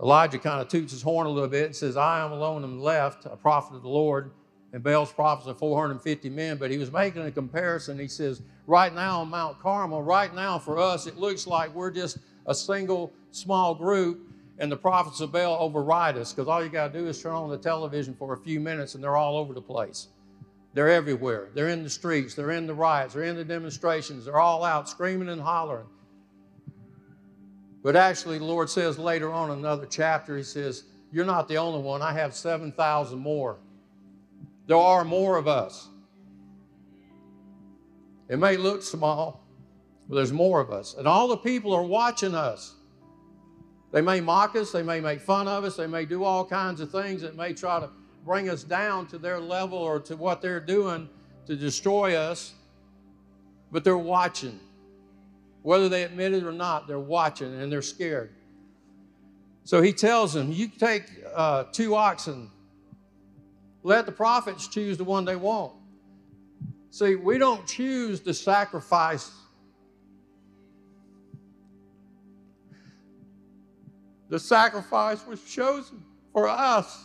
Elijah kind of toots his horn a little bit and says, I am alone am left, a prophet of the Lord, and Baal's prophets are 450 men. But he was making a comparison. He says, right now on Mount Carmel, right now for us, it looks like we're just a single small group and the prophets of Baal override us because all you got to do is turn on the television for a few minutes and they're all over the place. They're everywhere. They're in the streets, they're in the riots, they're in the demonstrations, they're all out screaming and hollering. But actually, the Lord says later on in another chapter, He says, You're not the only one. I have 7,000 more. There are more of us. It may look small, but there's more of us. And all the people are watching us. They may mock us, they may make fun of us, they may do all kinds of things that may try to bring us down to their level or to what they're doing to destroy us, but they're watching. Whether they admit it or not, they're watching and they're scared. So he tells them, You take uh, two oxen, let the prophets choose the one they want. See, we don't choose the sacrifice The sacrifice was chosen for us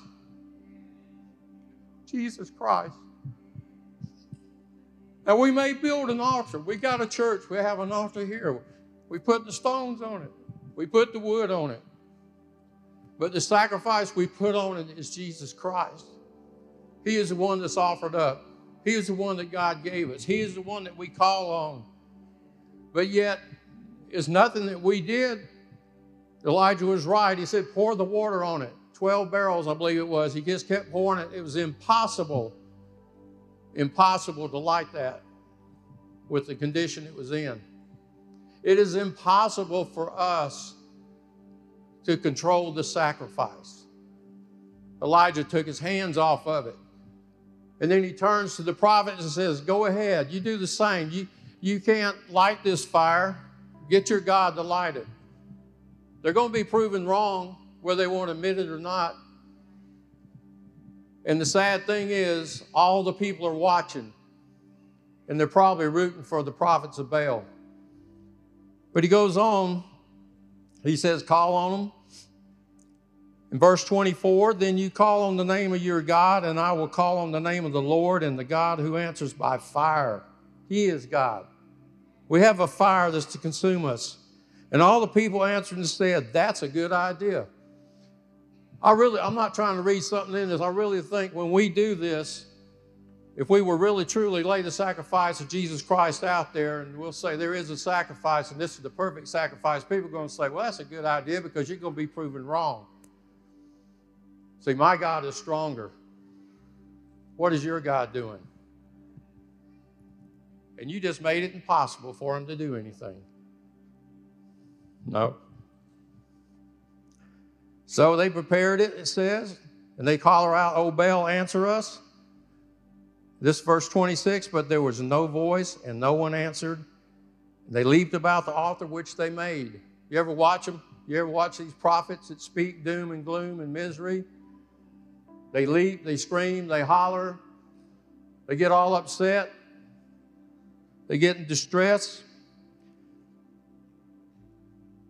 Jesus Christ. Now we may build an altar. We got a church. We have an altar here. We put the stones on it. We put the wood on it. But the sacrifice we put on it is Jesus Christ. He is the one that's offered up. He is the one that God gave us. He is the one that we call on. But yet, it's nothing that we did. Elijah was right. He said, pour the water on it. 12 barrels, I believe it was. He just kept pouring it. It was impossible, impossible to light that with the condition it was in. It is impossible for us to control the sacrifice. Elijah took his hands off of it. And then he turns to the prophet and says, Go ahead, you do the same. You, you can't light this fire. Get your God to light it. They're going to be proven wrong whether they want to admit it or not. And the sad thing is, all the people are watching, and they're probably rooting for the prophets of Baal. But he goes on, he says, Call on them. In verse 24, then you call on the name of your God, and I will call on the name of the Lord and the God who answers by fire. He is God. We have a fire that's to consume us. And all the people answered and said, That's a good idea. I really, I'm not trying to read something in this. I really think when we do this, if we were really truly lay the sacrifice of Jesus Christ out there and we'll say there is a sacrifice and this is the perfect sacrifice, people are going to say, well, that's a good idea because you're going to be proven wrong. See, my God is stronger. What is your God doing? And you just made it impossible for him to do anything. No. So they prepared it, it says, and they call her out, Oh, Baal, answer us. This verse 26, but there was no voice and no one answered. They leaped about the altar which they made. You ever watch them? You ever watch these prophets that speak doom and gloom and misery? They leap, they scream, they holler, they get all upset, they get in distress.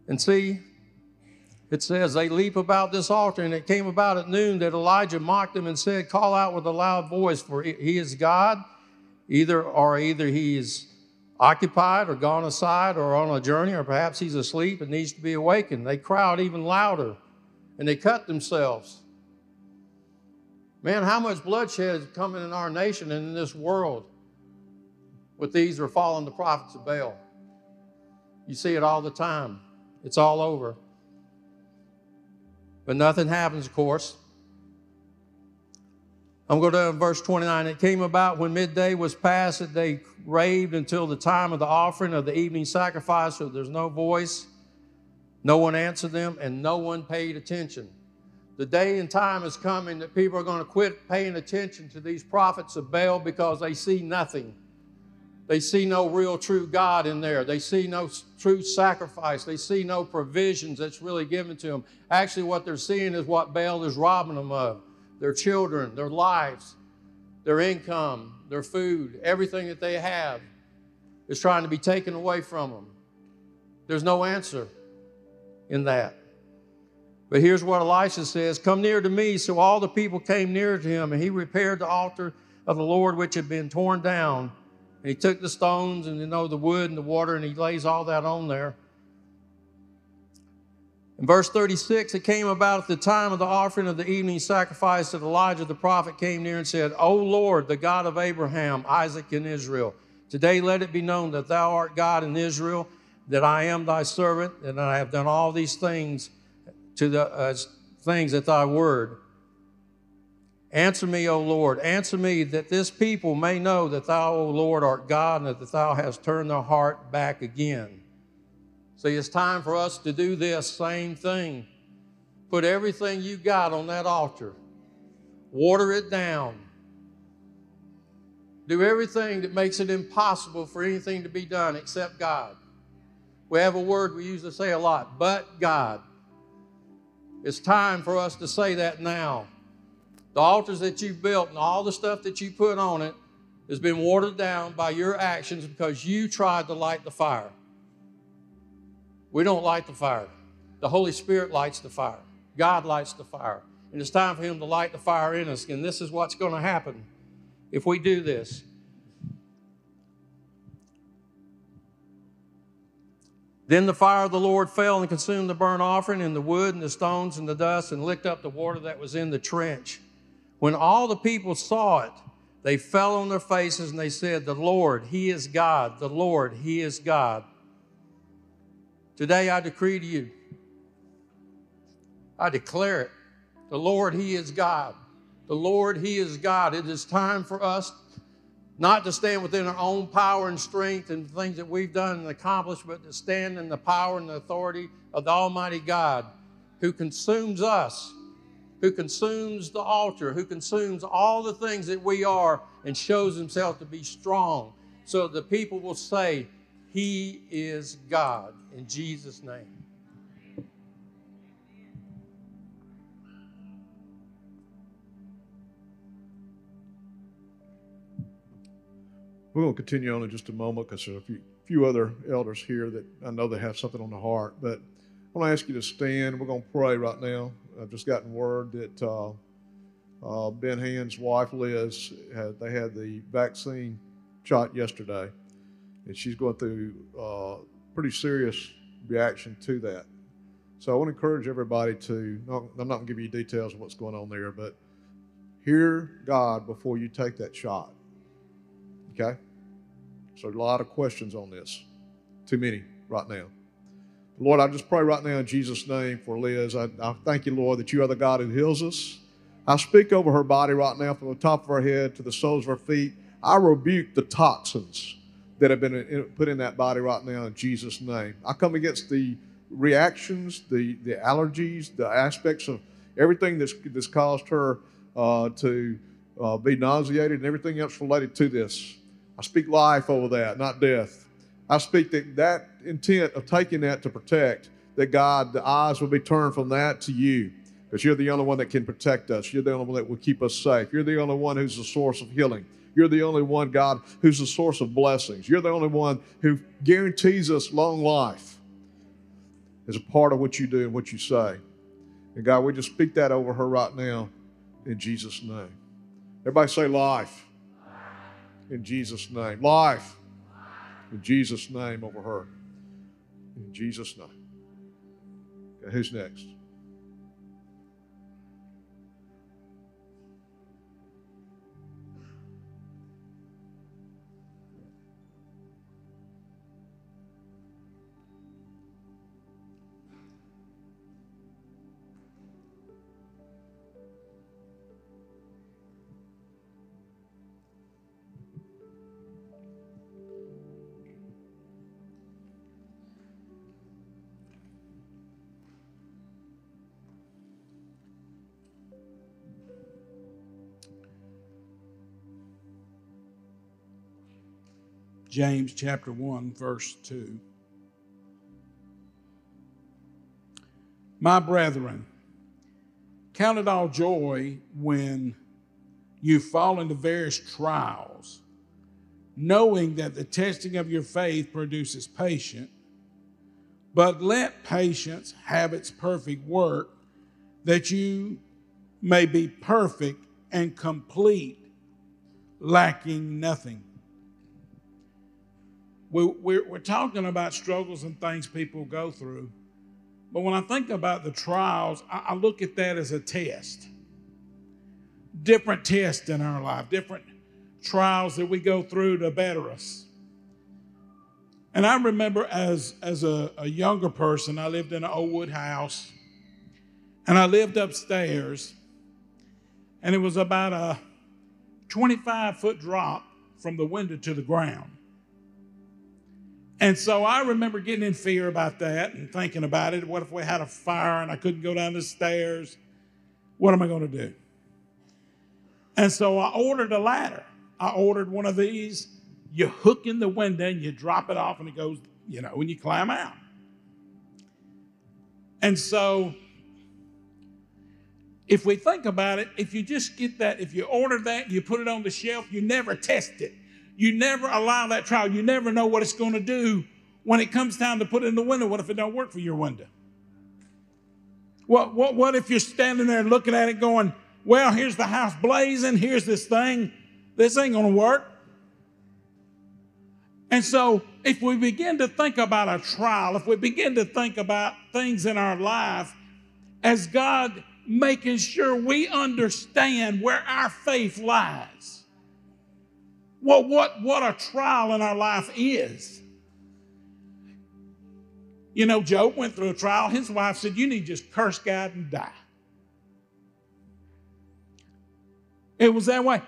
And see, it says, they leap about this altar, and it came about at noon that Elijah mocked them and said, Call out with a loud voice, for he is God, Either or either he is occupied or gone aside or on a journey, or perhaps he's asleep and needs to be awakened. They crowd even louder and they cut themselves. Man, how much bloodshed is coming in our nation and in this world with these are falling the prophets of Baal? You see it all the time. It's all over. But nothing happens, of course. I'm going to verse 29. It came about when midday was past that they raved until the time of the offering of the evening sacrifice, so there's no voice. No one answered them, and no one paid attention. The day and time is coming that people are going to quit paying attention to these prophets of Baal because they see nothing. They see no real true God in there. They see no true sacrifice. They see no provisions that's really given to them. Actually, what they're seeing is what Baal is robbing them of their children, their lives, their income, their food, everything that they have is trying to be taken away from them. There's no answer in that. But here's what Elisha says Come near to me. So all the people came near to him, and he repaired the altar of the Lord which had been torn down. And he took the stones and you know the wood and the water, and he lays all that on there. In verse 36, it came about at the time of the offering of the evening sacrifice that Elijah the prophet came near and said, O Lord, the God of Abraham, Isaac, and Israel, today let it be known that thou art God in Israel, that I am thy servant, and I have done all these things to the uh, things at thy word. Answer me, O Lord, answer me that this people may know that thou, O Lord, art God, and that thou hast turned their heart back again. See, it's time for us to do this same thing. Put everything you got on that altar, water it down. Do everything that makes it impossible for anything to be done except God. We have a word we usually say a lot, but God. It's time for us to say that now. The altars that you've built and all the stuff that you put on it has been watered down by your actions because you tried to light the fire. We don't light the fire. The Holy Spirit lights the fire. God lights the fire. And it's time for Him to light the fire in us. And this is what's going to happen if we do this. Then the fire of the Lord fell and consumed the burnt offering and the wood and the stones and the dust and licked up the water that was in the trench. When all the people saw it, they fell on their faces and they said, The Lord, He is God. The Lord, He is God. Today I decree to you, I declare it. The Lord, He is God. The Lord, He is God. It is time for us not to stand within our own power and strength and things that we've done and accomplished, but to stand in the power and the authority of the Almighty God who consumes us who consumes the altar, who consumes all the things that we are and shows himself to be strong so the people will say, He is God in Jesus' name. We're going to continue on in just a moment because there's a few, few other elders here that I know they have something on the heart. But I want to ask you to stand. We're going to pray right now. I've just gotten word that uh, uh, Ben Hand's wife Liz had they had the vaccine shot yesterday, and she's going through uh, pretty serious reaction to that. So I want to encourage everybody to. I'm not going to give you details of what's going on there, but hear God before you take that shot. Okay. So a lot of questions on this. Too many right now. Lord, I just pray right now in Jesus' name for Liz. I, I, thank you, Lord, that you are the God who heals us. I speak over her body right now from the top of her head to the soles of her feet. I rebuke the toxins that have been in, put in that body right now in Jesus' name. I come against the reactions, the, the allergies, the aspects of everything that's, that's caused her uh, to uh, be nauseated and everything else related to this. I speak life over that, not death. I speak that that intent of taking that to protect, that God, the eyes will be turned from that to you. Because you're the only one that can protect us. You're the only one that will keep us safe. You're the only one who's the source of healing. You're the only one, God, who's the source of blessings. You're the only one who guarantees us long life as a part of what you do and what you say. And God, we just speak that over her right now in Jesus' name. Everybody say life. in Jesus' name. Life in Jesus' name over her. In Jesus' name. Okay, who's next? James chapter 1, verse 2. My brethren, count it all joy when you fall into various trials, knowing that the testing of your faith produces patience. But let patience have its perfect work, that you may be perfect and complete, lacking nothing we, we're, we're talking about struggles and things people go through. But when I think about the trials, I, I look at that as a test. Different tests in our life, different trials that we go through to better us. And I remember as, as a, a younger person, I lived in an old wood house, and I lived upstairs, and it was about a 25 foot drop from the window to the ground. And so I remember getting in fear about that and thinking about it. What if we had a fire and I couldn't go down the stairs? What am I going to do? And so I ordered a ladder. I ordered one of these. You hook in the window and you drop it off and it goes, you know, when you climb out. And so if we think about it, if you just get that, if you order that, you put it on the shelf, you never test it. You never allow that trial. You never know what it's going to do when it comes time to put in the window. What if it don't work for your window? What, what, what if you're standing there looking at it going, well, here's the house blazing, here's this thing. This ain't going to work. And so, if we begin to think about a trial, if we begin to think about things in our life as God making sure we understand where our faith lies, what, what, what a trial in our life is. You know, Job went through a trial. His wife said, You need to just curse God and die. It was that way.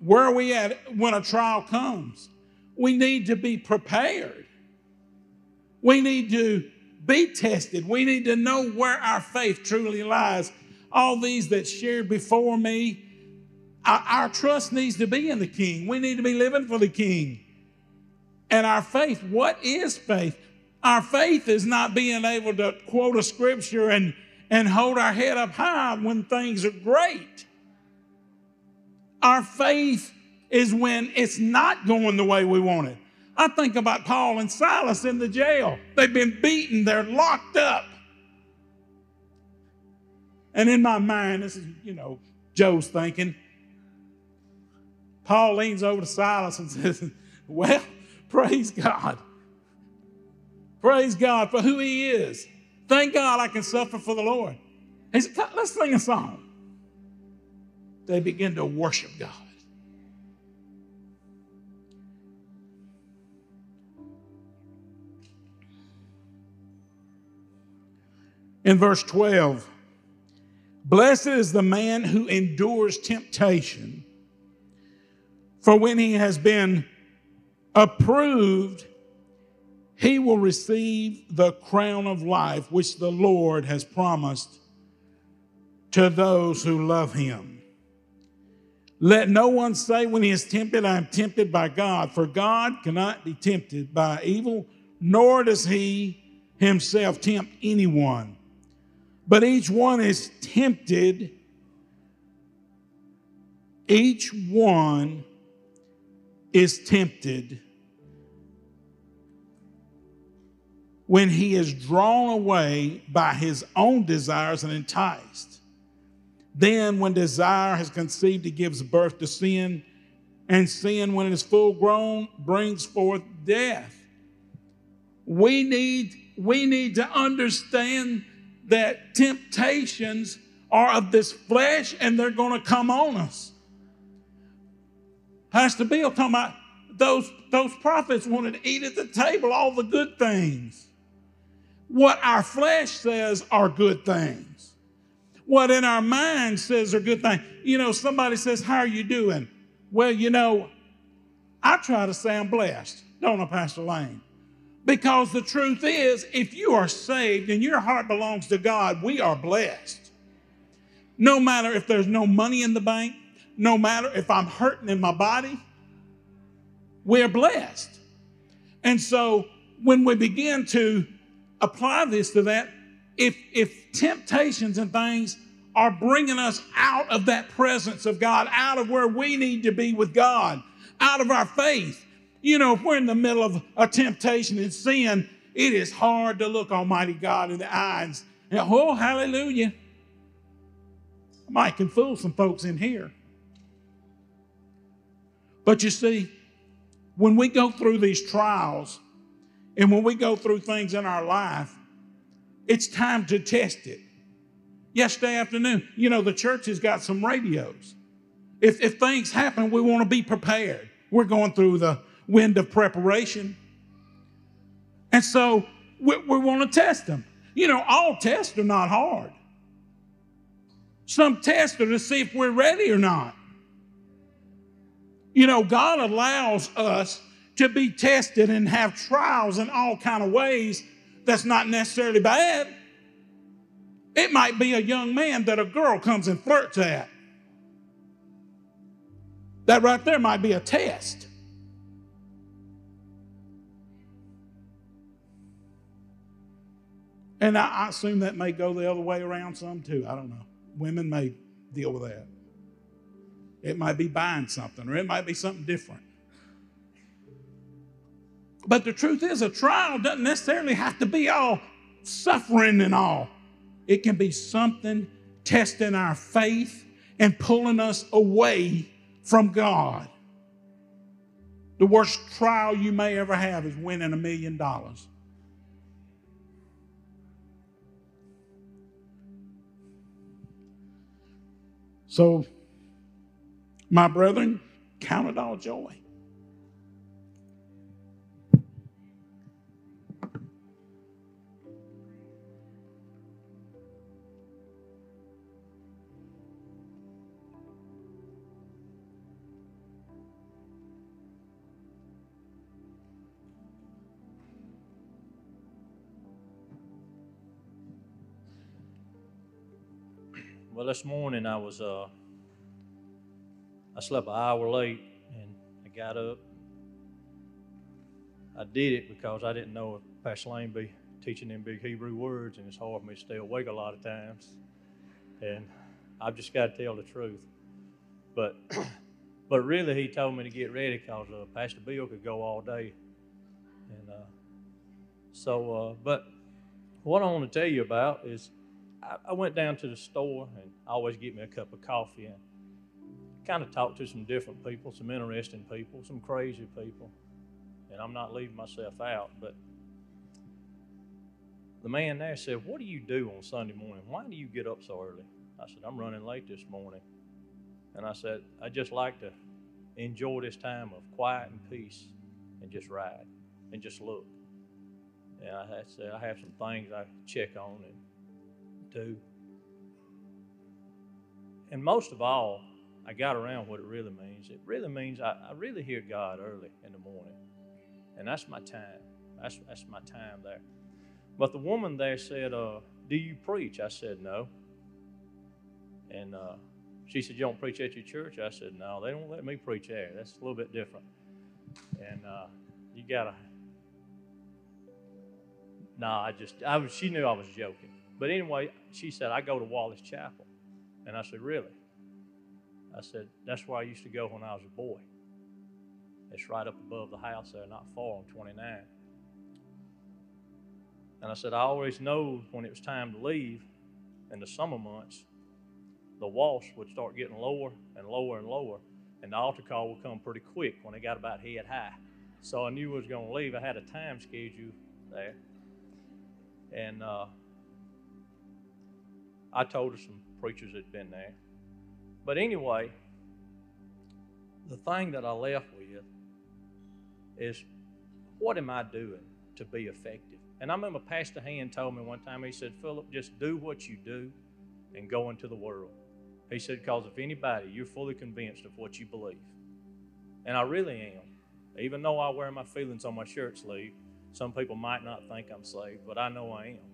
Where are we at when a trial comes? We need to be prepared. We need to be tested. We need to know where our faith truly lies. All these that shared before me, our, our trust needs to be in the King. We need to be living for the King. And our faith, what is faith? Our faith is not being able to quote a scripture and, and hold our head up high when things are great. Our faith is when it's not going the way we want it. I think about Paul and Silas in the jail. They've been beaten, they're locked up. And in my mind, this is, you know, Joe's thinking, Paul leans over to Silas and says, Well, praise God. Praise God for who he is. Thank God I can suffer for the Lord. He said, Let's sing a song. They begin to worship God. In verse 12, blessed is the man who endures temptation for when he has been approved, he will receive the crown of life which the Lord has promised to those who love him. Let no one say when he is tempted, I am tempted by God, for God cannot be tempted by evil, nor does he himself tempt anyone. But each one is tempted, each one is tempted when he is drawn away by his own desires and enticed. Then, when desire has conceived, it gives birth to sin, and sin, when it is full grown, brings forth death. We need, we need to understand that temptations are of this flesh and they're going to come on us. Pastor Bill talking about those, those prophets wanted to eat at the table all the good things. What our flesh says are good things. What in our mind says are good things. You know, somebody says, How are you doing? Well, you know, I try to say I'm blessed, don't I, Pastor Lane? Because the truth is, if you are saved and your heart belongs to God, we are blessed. No matter if there's no money in the bank, no matter if I'm hurting in my body, we're blessed. And so when we begin to apply this to that, if, if temptations and things are bringing us out of that presence of God, out of where we need to be with God, out of our faith, you know, if we're in the middle of a temptation and sin, it is hard to look Almighty God in the eyes and, oh, hallelujah. I might can fool some folks in here. But you see, when we go through these trials and when we go through things in our life, it's time to test it. Yesterday afternoon, you know, the church has got some radios. If, if things happen, we want to be prepared. We're going through the wind of preparation. And so we, we want to test them. You know, all tests are not hard. Some tests are to see if we're ready or not. You know, God allows us to be tested and have trials in all kind of ways that's not necessarily bad. It might be a young man that a girl comes and flirts at. That right there might be a test. And I, assume that may go the other way around some too. I don't know. Women may deal with that. It might be buying something, or it might be something different. But the truth is, a trial doesn't necessarily have to be all suffering and all. It can be something testing our faith and pulling us away from God. The worst trial you may ever have is winning a million dollars. So, my brethren, count it all joy. Well, this morning I was, uh, I slept an hour late and I got up. I did it because I didn't know if Pastor Lane be teaching them big Hebrew words, and it's hard for me to stay awake a lot of times. And I've just got to tell the truth. But, but really, he told me to get ready because uh, Pastor Bill could go all day. And uh, so, uh, but what I want to tell you about is I, I went down to the store and I always get me a cup of coffee and kind of talked to some different people, some interesting people, some crazy people. And I'm not leaving myself out, but the man there said, What do you do on Sunday morning? Why do you get up so early? I said, I'm running late this morning. And I said, I just like to enjoy this time of quiet and peace and just ride and just look. And I said, I have some things I check on and do. And most of all, I got around what it really means. It really means I, I really hear God early in the morning. And that's my time. That's, that's my time there. But the woman there said, uh, Do you preach? I said, No. And uh, she said, You don't preach at your church? I said, No, they don't let me preach there. That's a little bit different. And uh, you got to. No, I just, I was, she knew I was joking. But anyway, she said, I go to Wallace Chapel. And I said, Really? I said, That's where I used to go when I was a boy. It's right up above the house there, not far on 29. And I said, I always know when it was time to leave in the summer months, the wash would start getting lower and lower and lower And the altar call would come pretty quick when it got about head high. So I knew I was going to leave. I had a time schedule there. And uh, I told her some preachers had been there. But anyway, the thing that I left with is what am I doing to be effective? And I remember Pastor Hand told me one time, he said, Philip, just do what you do and go into the world. He said, because if anybody, you're fully convinced of what you believe. And I really am. Even though I wear my feelings on my shirt sleeve, some people might not think I'm saved, but I know I am.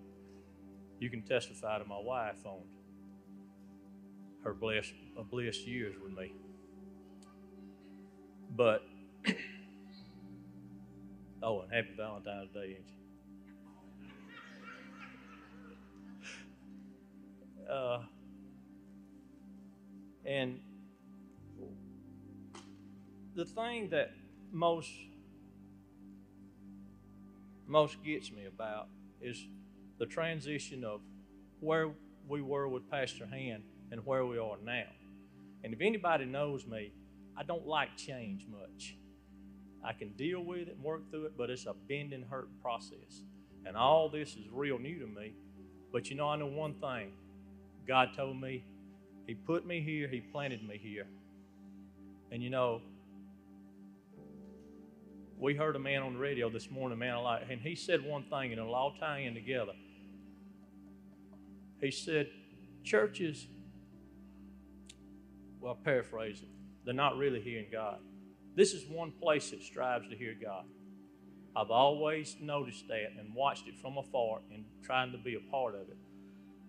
You can testify to my wife on her blessed, uh, blessed years with me. But, oh, and happy Valentine's Day? Uh, and the thing that most most gets me about is the transition of where we were with Pastor Hand and where we are now. And if anybody knows me, I don't like change much. I can deal with it and work through it, but it's a bend and hurt process. And all this is real new to me. But you know, I know one thing God told me, He put me here, He planted me here. And you know, we heard a man on the radio this morning, man, like, and he said one thing, and it'll all tie in together. He said, churches, well, paraphrase it, they're not really hearing God. This is one place that strives to hear God. I've always noticed that and watched it from afar and trying to be a part of it.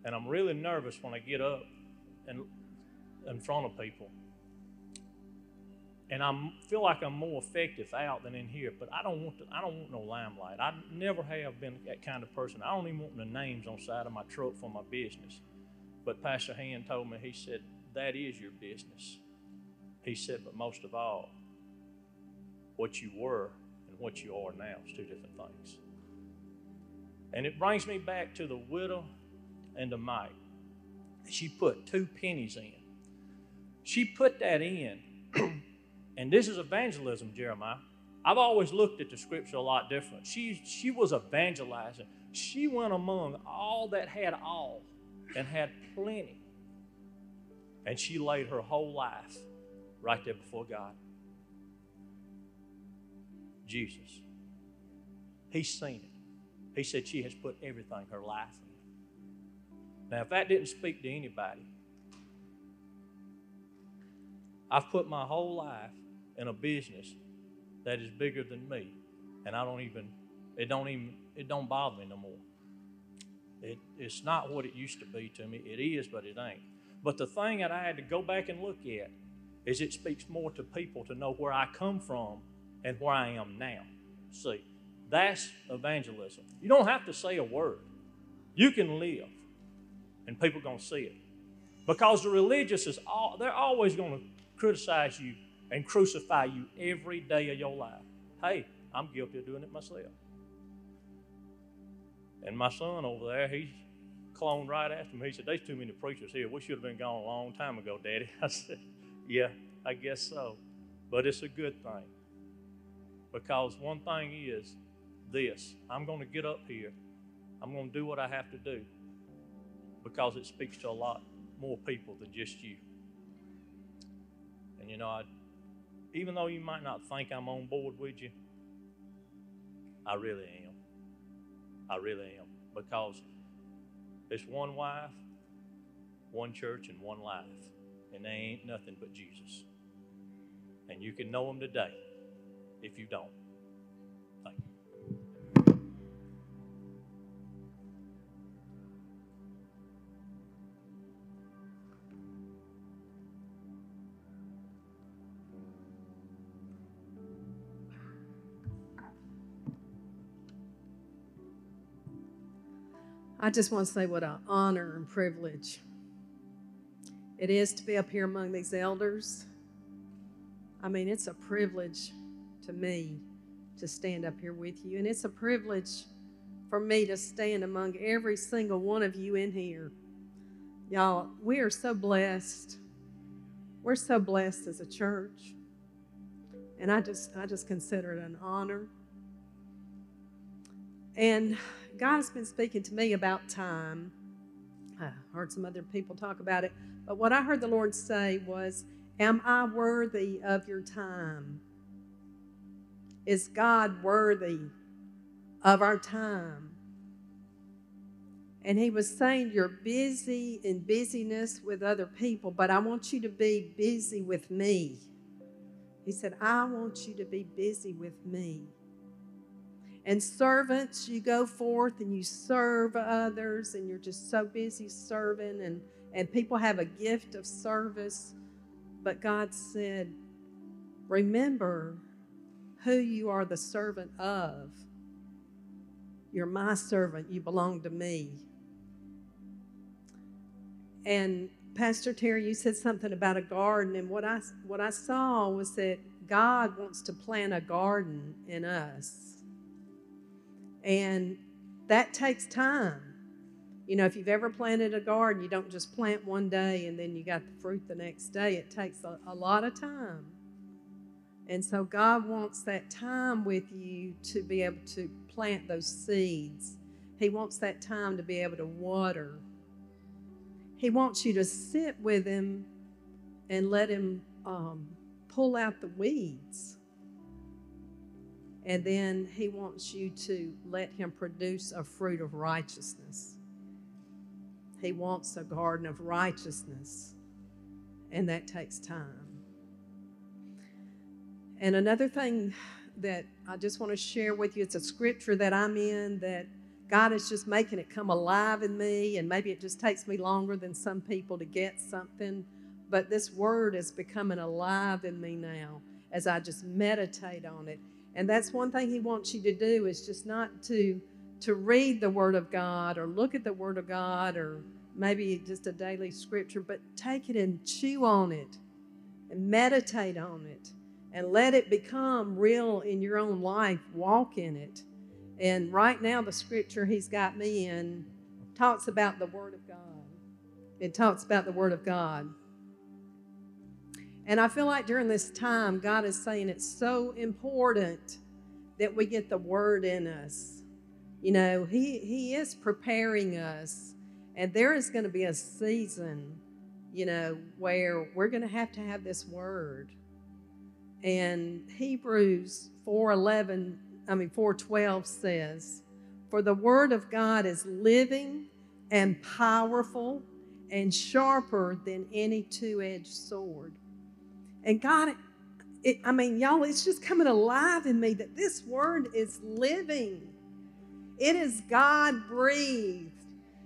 And I'm really nervous when I get up and in front of people and I feel like I'm more effective out than in here. But I don't want to, I don't want no limelight. I never have been that kind of person. I don't even want the names on side of my truck for my business. But Pastor Hand told me, he said, that is your business. He said, but most of all, what you were and what you are now is two different things. And it brings me back to the widow and the mite. She put two pennies in. She put that in And this is evangelism, Jeremiah. I've always looked at the scripture a lot different. She, she was evangelizing. She went among all that had all and had plenty. And she laid her whole life right there before God. Jesus. He's seen it. He said she has put everything, her life in. Now, if that didn't speak to anybody, I've put my whole life in a business that is bigger than me. And I don't even, it don't even, it don't bother me no more. It, it's not what it used to be to me. It is, but it ain't. But the thing that I had to go back and look at is it speaks more to people to know where I come from and where I am now. See, that's evangelism. You don't have to say a word. You can live, and people are going to see it. Because the religious is all, they're always going to criticize you and crucify you every day of your life. Hey, I'm guilty of doing it myself. And my son over there, he's cloned right after me. He said, There's too many preachers here. We should have been gone a long time ago, Daddy. I said, Yeah, I guess so. But it's a good thing. Because one thing is this I'm going to get up here, I'm going to do what I have to do because it speaks to a lot more people than just you. And you know, I even though you might not think I'm on board with you, I really am. I really am. Because it's one wife, one church, and one life. And they ain't nothing but Jesus. And you can know them today if you don't. I just want to say what an honor and privilege it is to be up here among these elders. I mean, it's a privilege to me to stand up here with you, and it's a privilege for me to stand among every single one of you in here. Y'all, we are so blessed. we're so blessed as a church. And I just I just consider it an honor. And God has been speaking to me about time. I heard some other people talk about it, but what I heard the Lord say was, Am I worthy of your time? Is God worthy of our time? And he was saying, You're busy in busyness with other people, but I want you to be busy with me. He said, I want you to be busy with me. And servants, you go forth and you serve others, and you're just so busy serving, and, and people have a gift of service. But God said, Remember who you are the servant of. You're my servant, you belong to me. And Pastor Terry, you said something about a garden, and what I what I saw was that God wants to plant a garden in us. And that takes time. You know, if you've ever planted a garden, you don't just plant one day and then you got the fruit the next day. It takes a, a lot of time. And so God wants that time with you to be able to plant those seeds. He wants that time to be able to water. He wants you to sit with Him and let Him um, pull out the weeds. And then He wants you to let Him produce a fruit of righteousness. He wants a garden of righteousness, and that takes time. And another thing that I just want to share with you it's a scripture that I'm in that God is just making it come alive in me, and maybe it just takes me longer than some people to get something, but this word is becoming alive in me now as I just meditate on it. And that's one thing He wants you to do is just not to to read the Word of God or look at the Word of God or maybe just a daily scripture, but take it and chew on it and meditate on it and let it become real in your own life. Walk in it. And right now, the scripture he's got me in talks about the Word of God. It talks about the Word of God. And I feel like during this time, God is saying it's so important that we get the Word in us. You know, He, he is preparing us. And there is going to be a season, you know, where we're going to have to have this Word. And Hebrews 4:11 I mean, 412 says, For the word of God is living and powerful and sharper than any two edged sword. And God, it, I mean, y'all, it's just coming alive in me that this word is living. It is God breathed,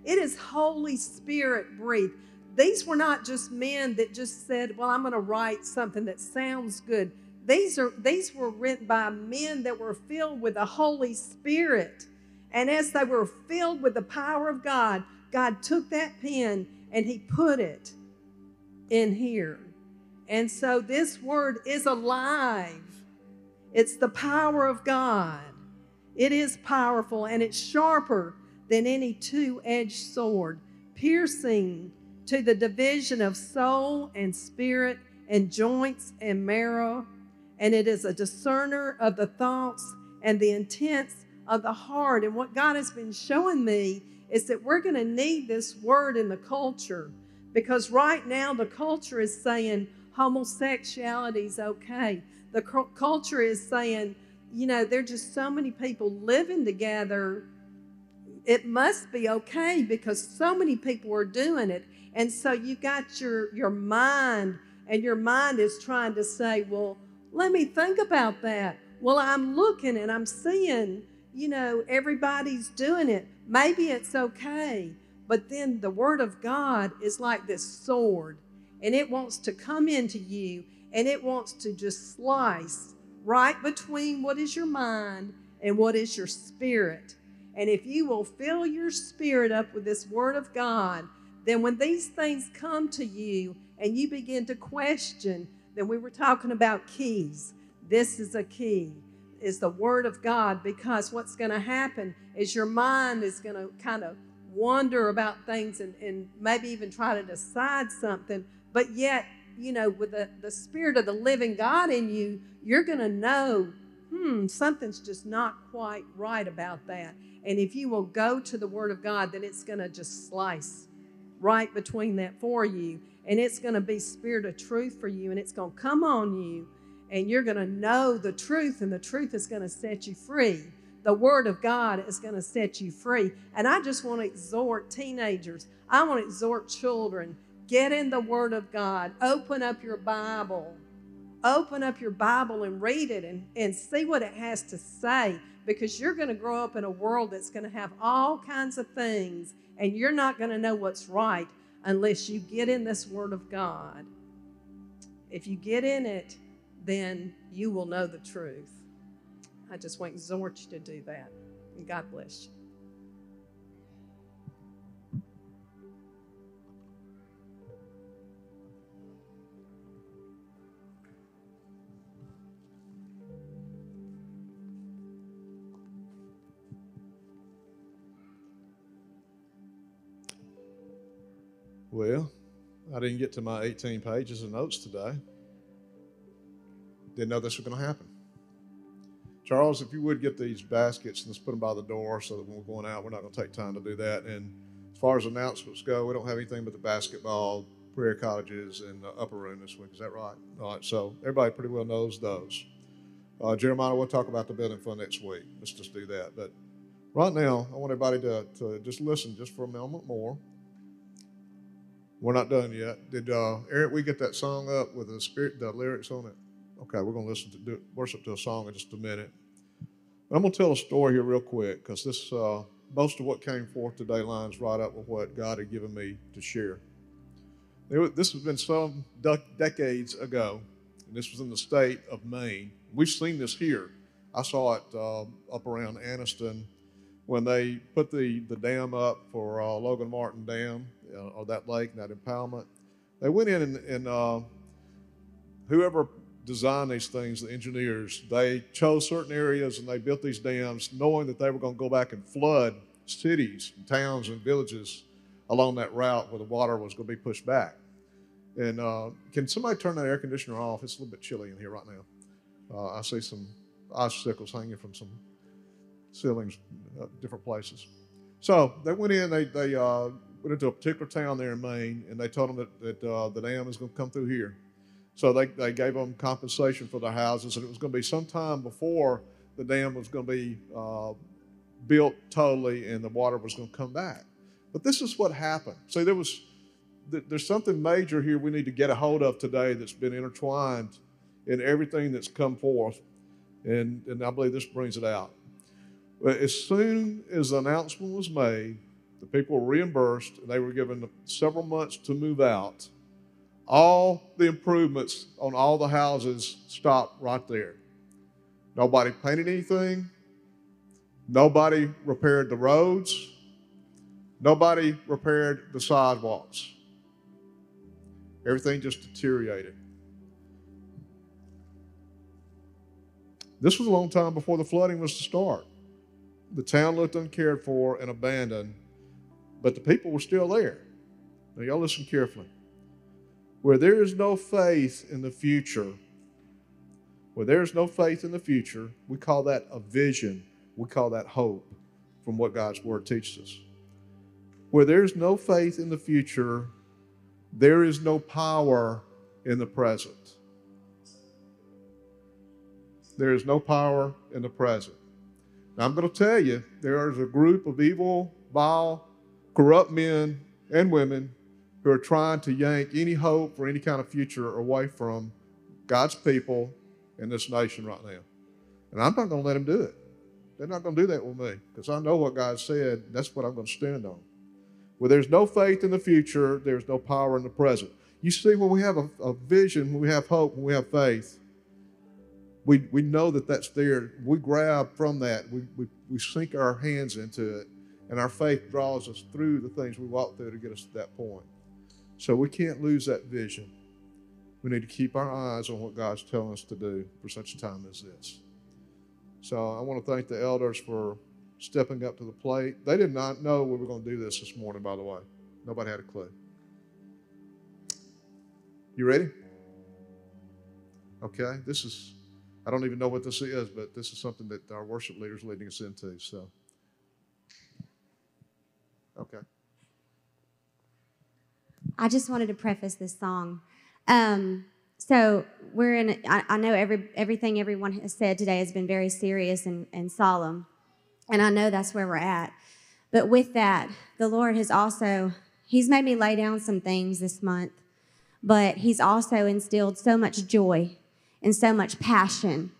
it is Holy Spirit breathed. These were not just men that just said, Well, I'm going to write something that sounds good. These are these were written by men that were filled with the Holy Spirit. And as they were filled with the power of God, God took that pen and he put it in here. And so this word is alive. It's the power of God. It is powerful and it's sharper than any two edged sword, piercing to the division of soul and spirit and joints and marrow and it is a discerner of the thoughts and the intents of the heart. And what God has been showing me is that we're going to need this word in the culture because right now the culture is saying homosexuality is okay. The culture is saying, you know, there are just so many people living together. It must be okay because so many people are doing it. And so you got your your mind and your mind is trying to say, well, let me think about that. Well, I'm looking and I'm seeing, you know, everybody's doing it. Maybe it's okay. But then the Word of God is like this sword, and it wants to come into you and it wants to just slice right between what is your mind and what is your spirit. And if you will fill your spirit up with this Word of God, then when these things come to you and you begin to question, then we were talking about keys. This is a key, is the Word of God, because what's going to happen is your mind is going to kind of wonder about things and, and maybe even try to decide something, but yet you know, with the, the spirit of the living God in you, you're going to know, hmm, something's just not quite right about that. And if you will go to the Word of God, then it's going to just slice right between that for you. And it's going to be spirit of truth for you. And it's going to come on you. And you're going to know the truth. And the truth is going to set you free. The Word of God is going to set you free. And I just want to exhort teenagers, I want to exhort children get in the Word of God, open up your Bible. Open up your Bible and read it and, and see what it has to say because you're going to grow up in a world that's going to have all kinds of things and you're not going to know what's right unless you get in this Word of God. If you get in it, then you will know the truth. I just want to exhort you to do that. God bless you. Well, I didn't get to my 18 pages of notes today. Didn't know this was going to happen. Charles, if you would get these baskets and let's put them by the door so that when we're going out, we're not going to take time to do that. And as far as announcements go, we don't have anything but the basketball, prayer cottages, and the upper room this week. Is that right? All right. So everybody pretty well knows those. Uh, Jeremiah, we'll talk about the building fund next week. Let's just do that. But right now, I want everybody to, to just listen just for a moment more. We're not done yet. Did uh, Eric, we get that song up with the spirit, the lyrics on it? Okay, we're to listen to do, worship to a song in just a minute. But I'm to tell a story here real quick because this uh, most of what came forth today lines right up with what God had given me to share. This has been some decades ago, and this was in the state of Maine. We've seen this here. I saw it uh, up around Anniston when they put the, the dam up for uh, Logan Martin Dam uh, or that lake, that impoundment. They went in and, and uh, whoever designed these things, the engineers, they chose certain areas and they built these dams knowing that they were going to go back and flood cities, and towns, and villages along that route where the water was going to be pushed back. And uh, can somebody turn that air conditioner off? It's a little bit chilly in here right now. Uh, I see some icicles hanging from some ceilings, uh, different places. So they went in, they, they uh, went into a particular town there in Maine, and they told them that, that uh, the dam is going to come through here. So they, they gave them compensation for their houses, and it was going to be some time before the dam was going to be uh, built totally and the water was going to come back. But this is what happened. See, there was there's something major here we need to get a hold of today that's been intertwined in everything that's come forth, and, and I believe this brings it out. As soon as the announcement was made the people were reimbursed, and they were given several months to move out. All the improvements on all the houses stopped right there. Nobody painted anything. Nobody repaired the roads. Nobody repaired the sidewalks. Everything just deteriorated. This was a long time before the flooding was to start. The town looked uncared for and abandoned but the people were still there. Now, y'all listen carefully. Where there is no faith in the future, where there is no faith in the future, we call that a vision. We call that hope from what God's Word teaches us. Where there's no faith in the future, there is no power in the present. There is no power in the present. Now, I'm going to tell you, there is a group of evil, vile, corrupt men and women who are trying to yank any hope or any kind of future away from God's people in this nation right now. And I'm not going to let them do it. They're not going to do that with me because I know what God said. That's what I'm going to stand on. Where there's no faith in the future, there's no power in the present. You see, when we have a, a vision, when we have hope, when we have faith, we, we know that that's there. We grab from that, we, we, we sink our hands into it, and our faith draws us through the things we walk through to get us to that point. So we can't lose that vision. We need to keep our eyes on what God's telling us to do for such a time as this. So I want to thank the elders for stepping up to the plate. They did not know we were going to do this this morning, by the way. Nobody had a clue. You ready? Okay, this is, I don't even know what this is, but this is something that our worship leader is leading us into. So, okay. I just wanted to preface this song. Um, so we're in. I, I know every everything everyone has said today has been very serious and, and solemn, and I know that's where we're at. But with that, the Lord has also He's made me lay down some things this month, but He's also instilled so much joy and so much passion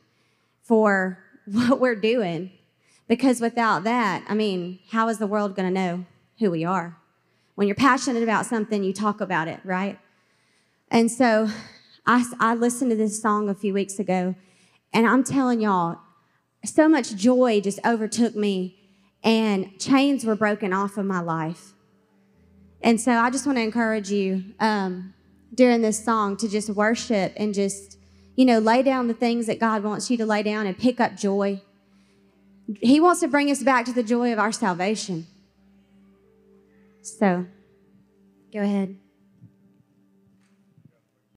for what we're doing. Because without that, I mean, how is the world going to know who we are? When you're passionate about something, you talk about it, right? And so I, I listened to this song a few weeks ago, and I'm telling y'all, so much joy just overtook me, and chains were broken off of my life. And so I just want to encourage you um, during this song to just worship and just, you know, lay down the things that God wants you to lay down and pick up joy. He wants to bring us back to the joy of our salvation. So, go ahead.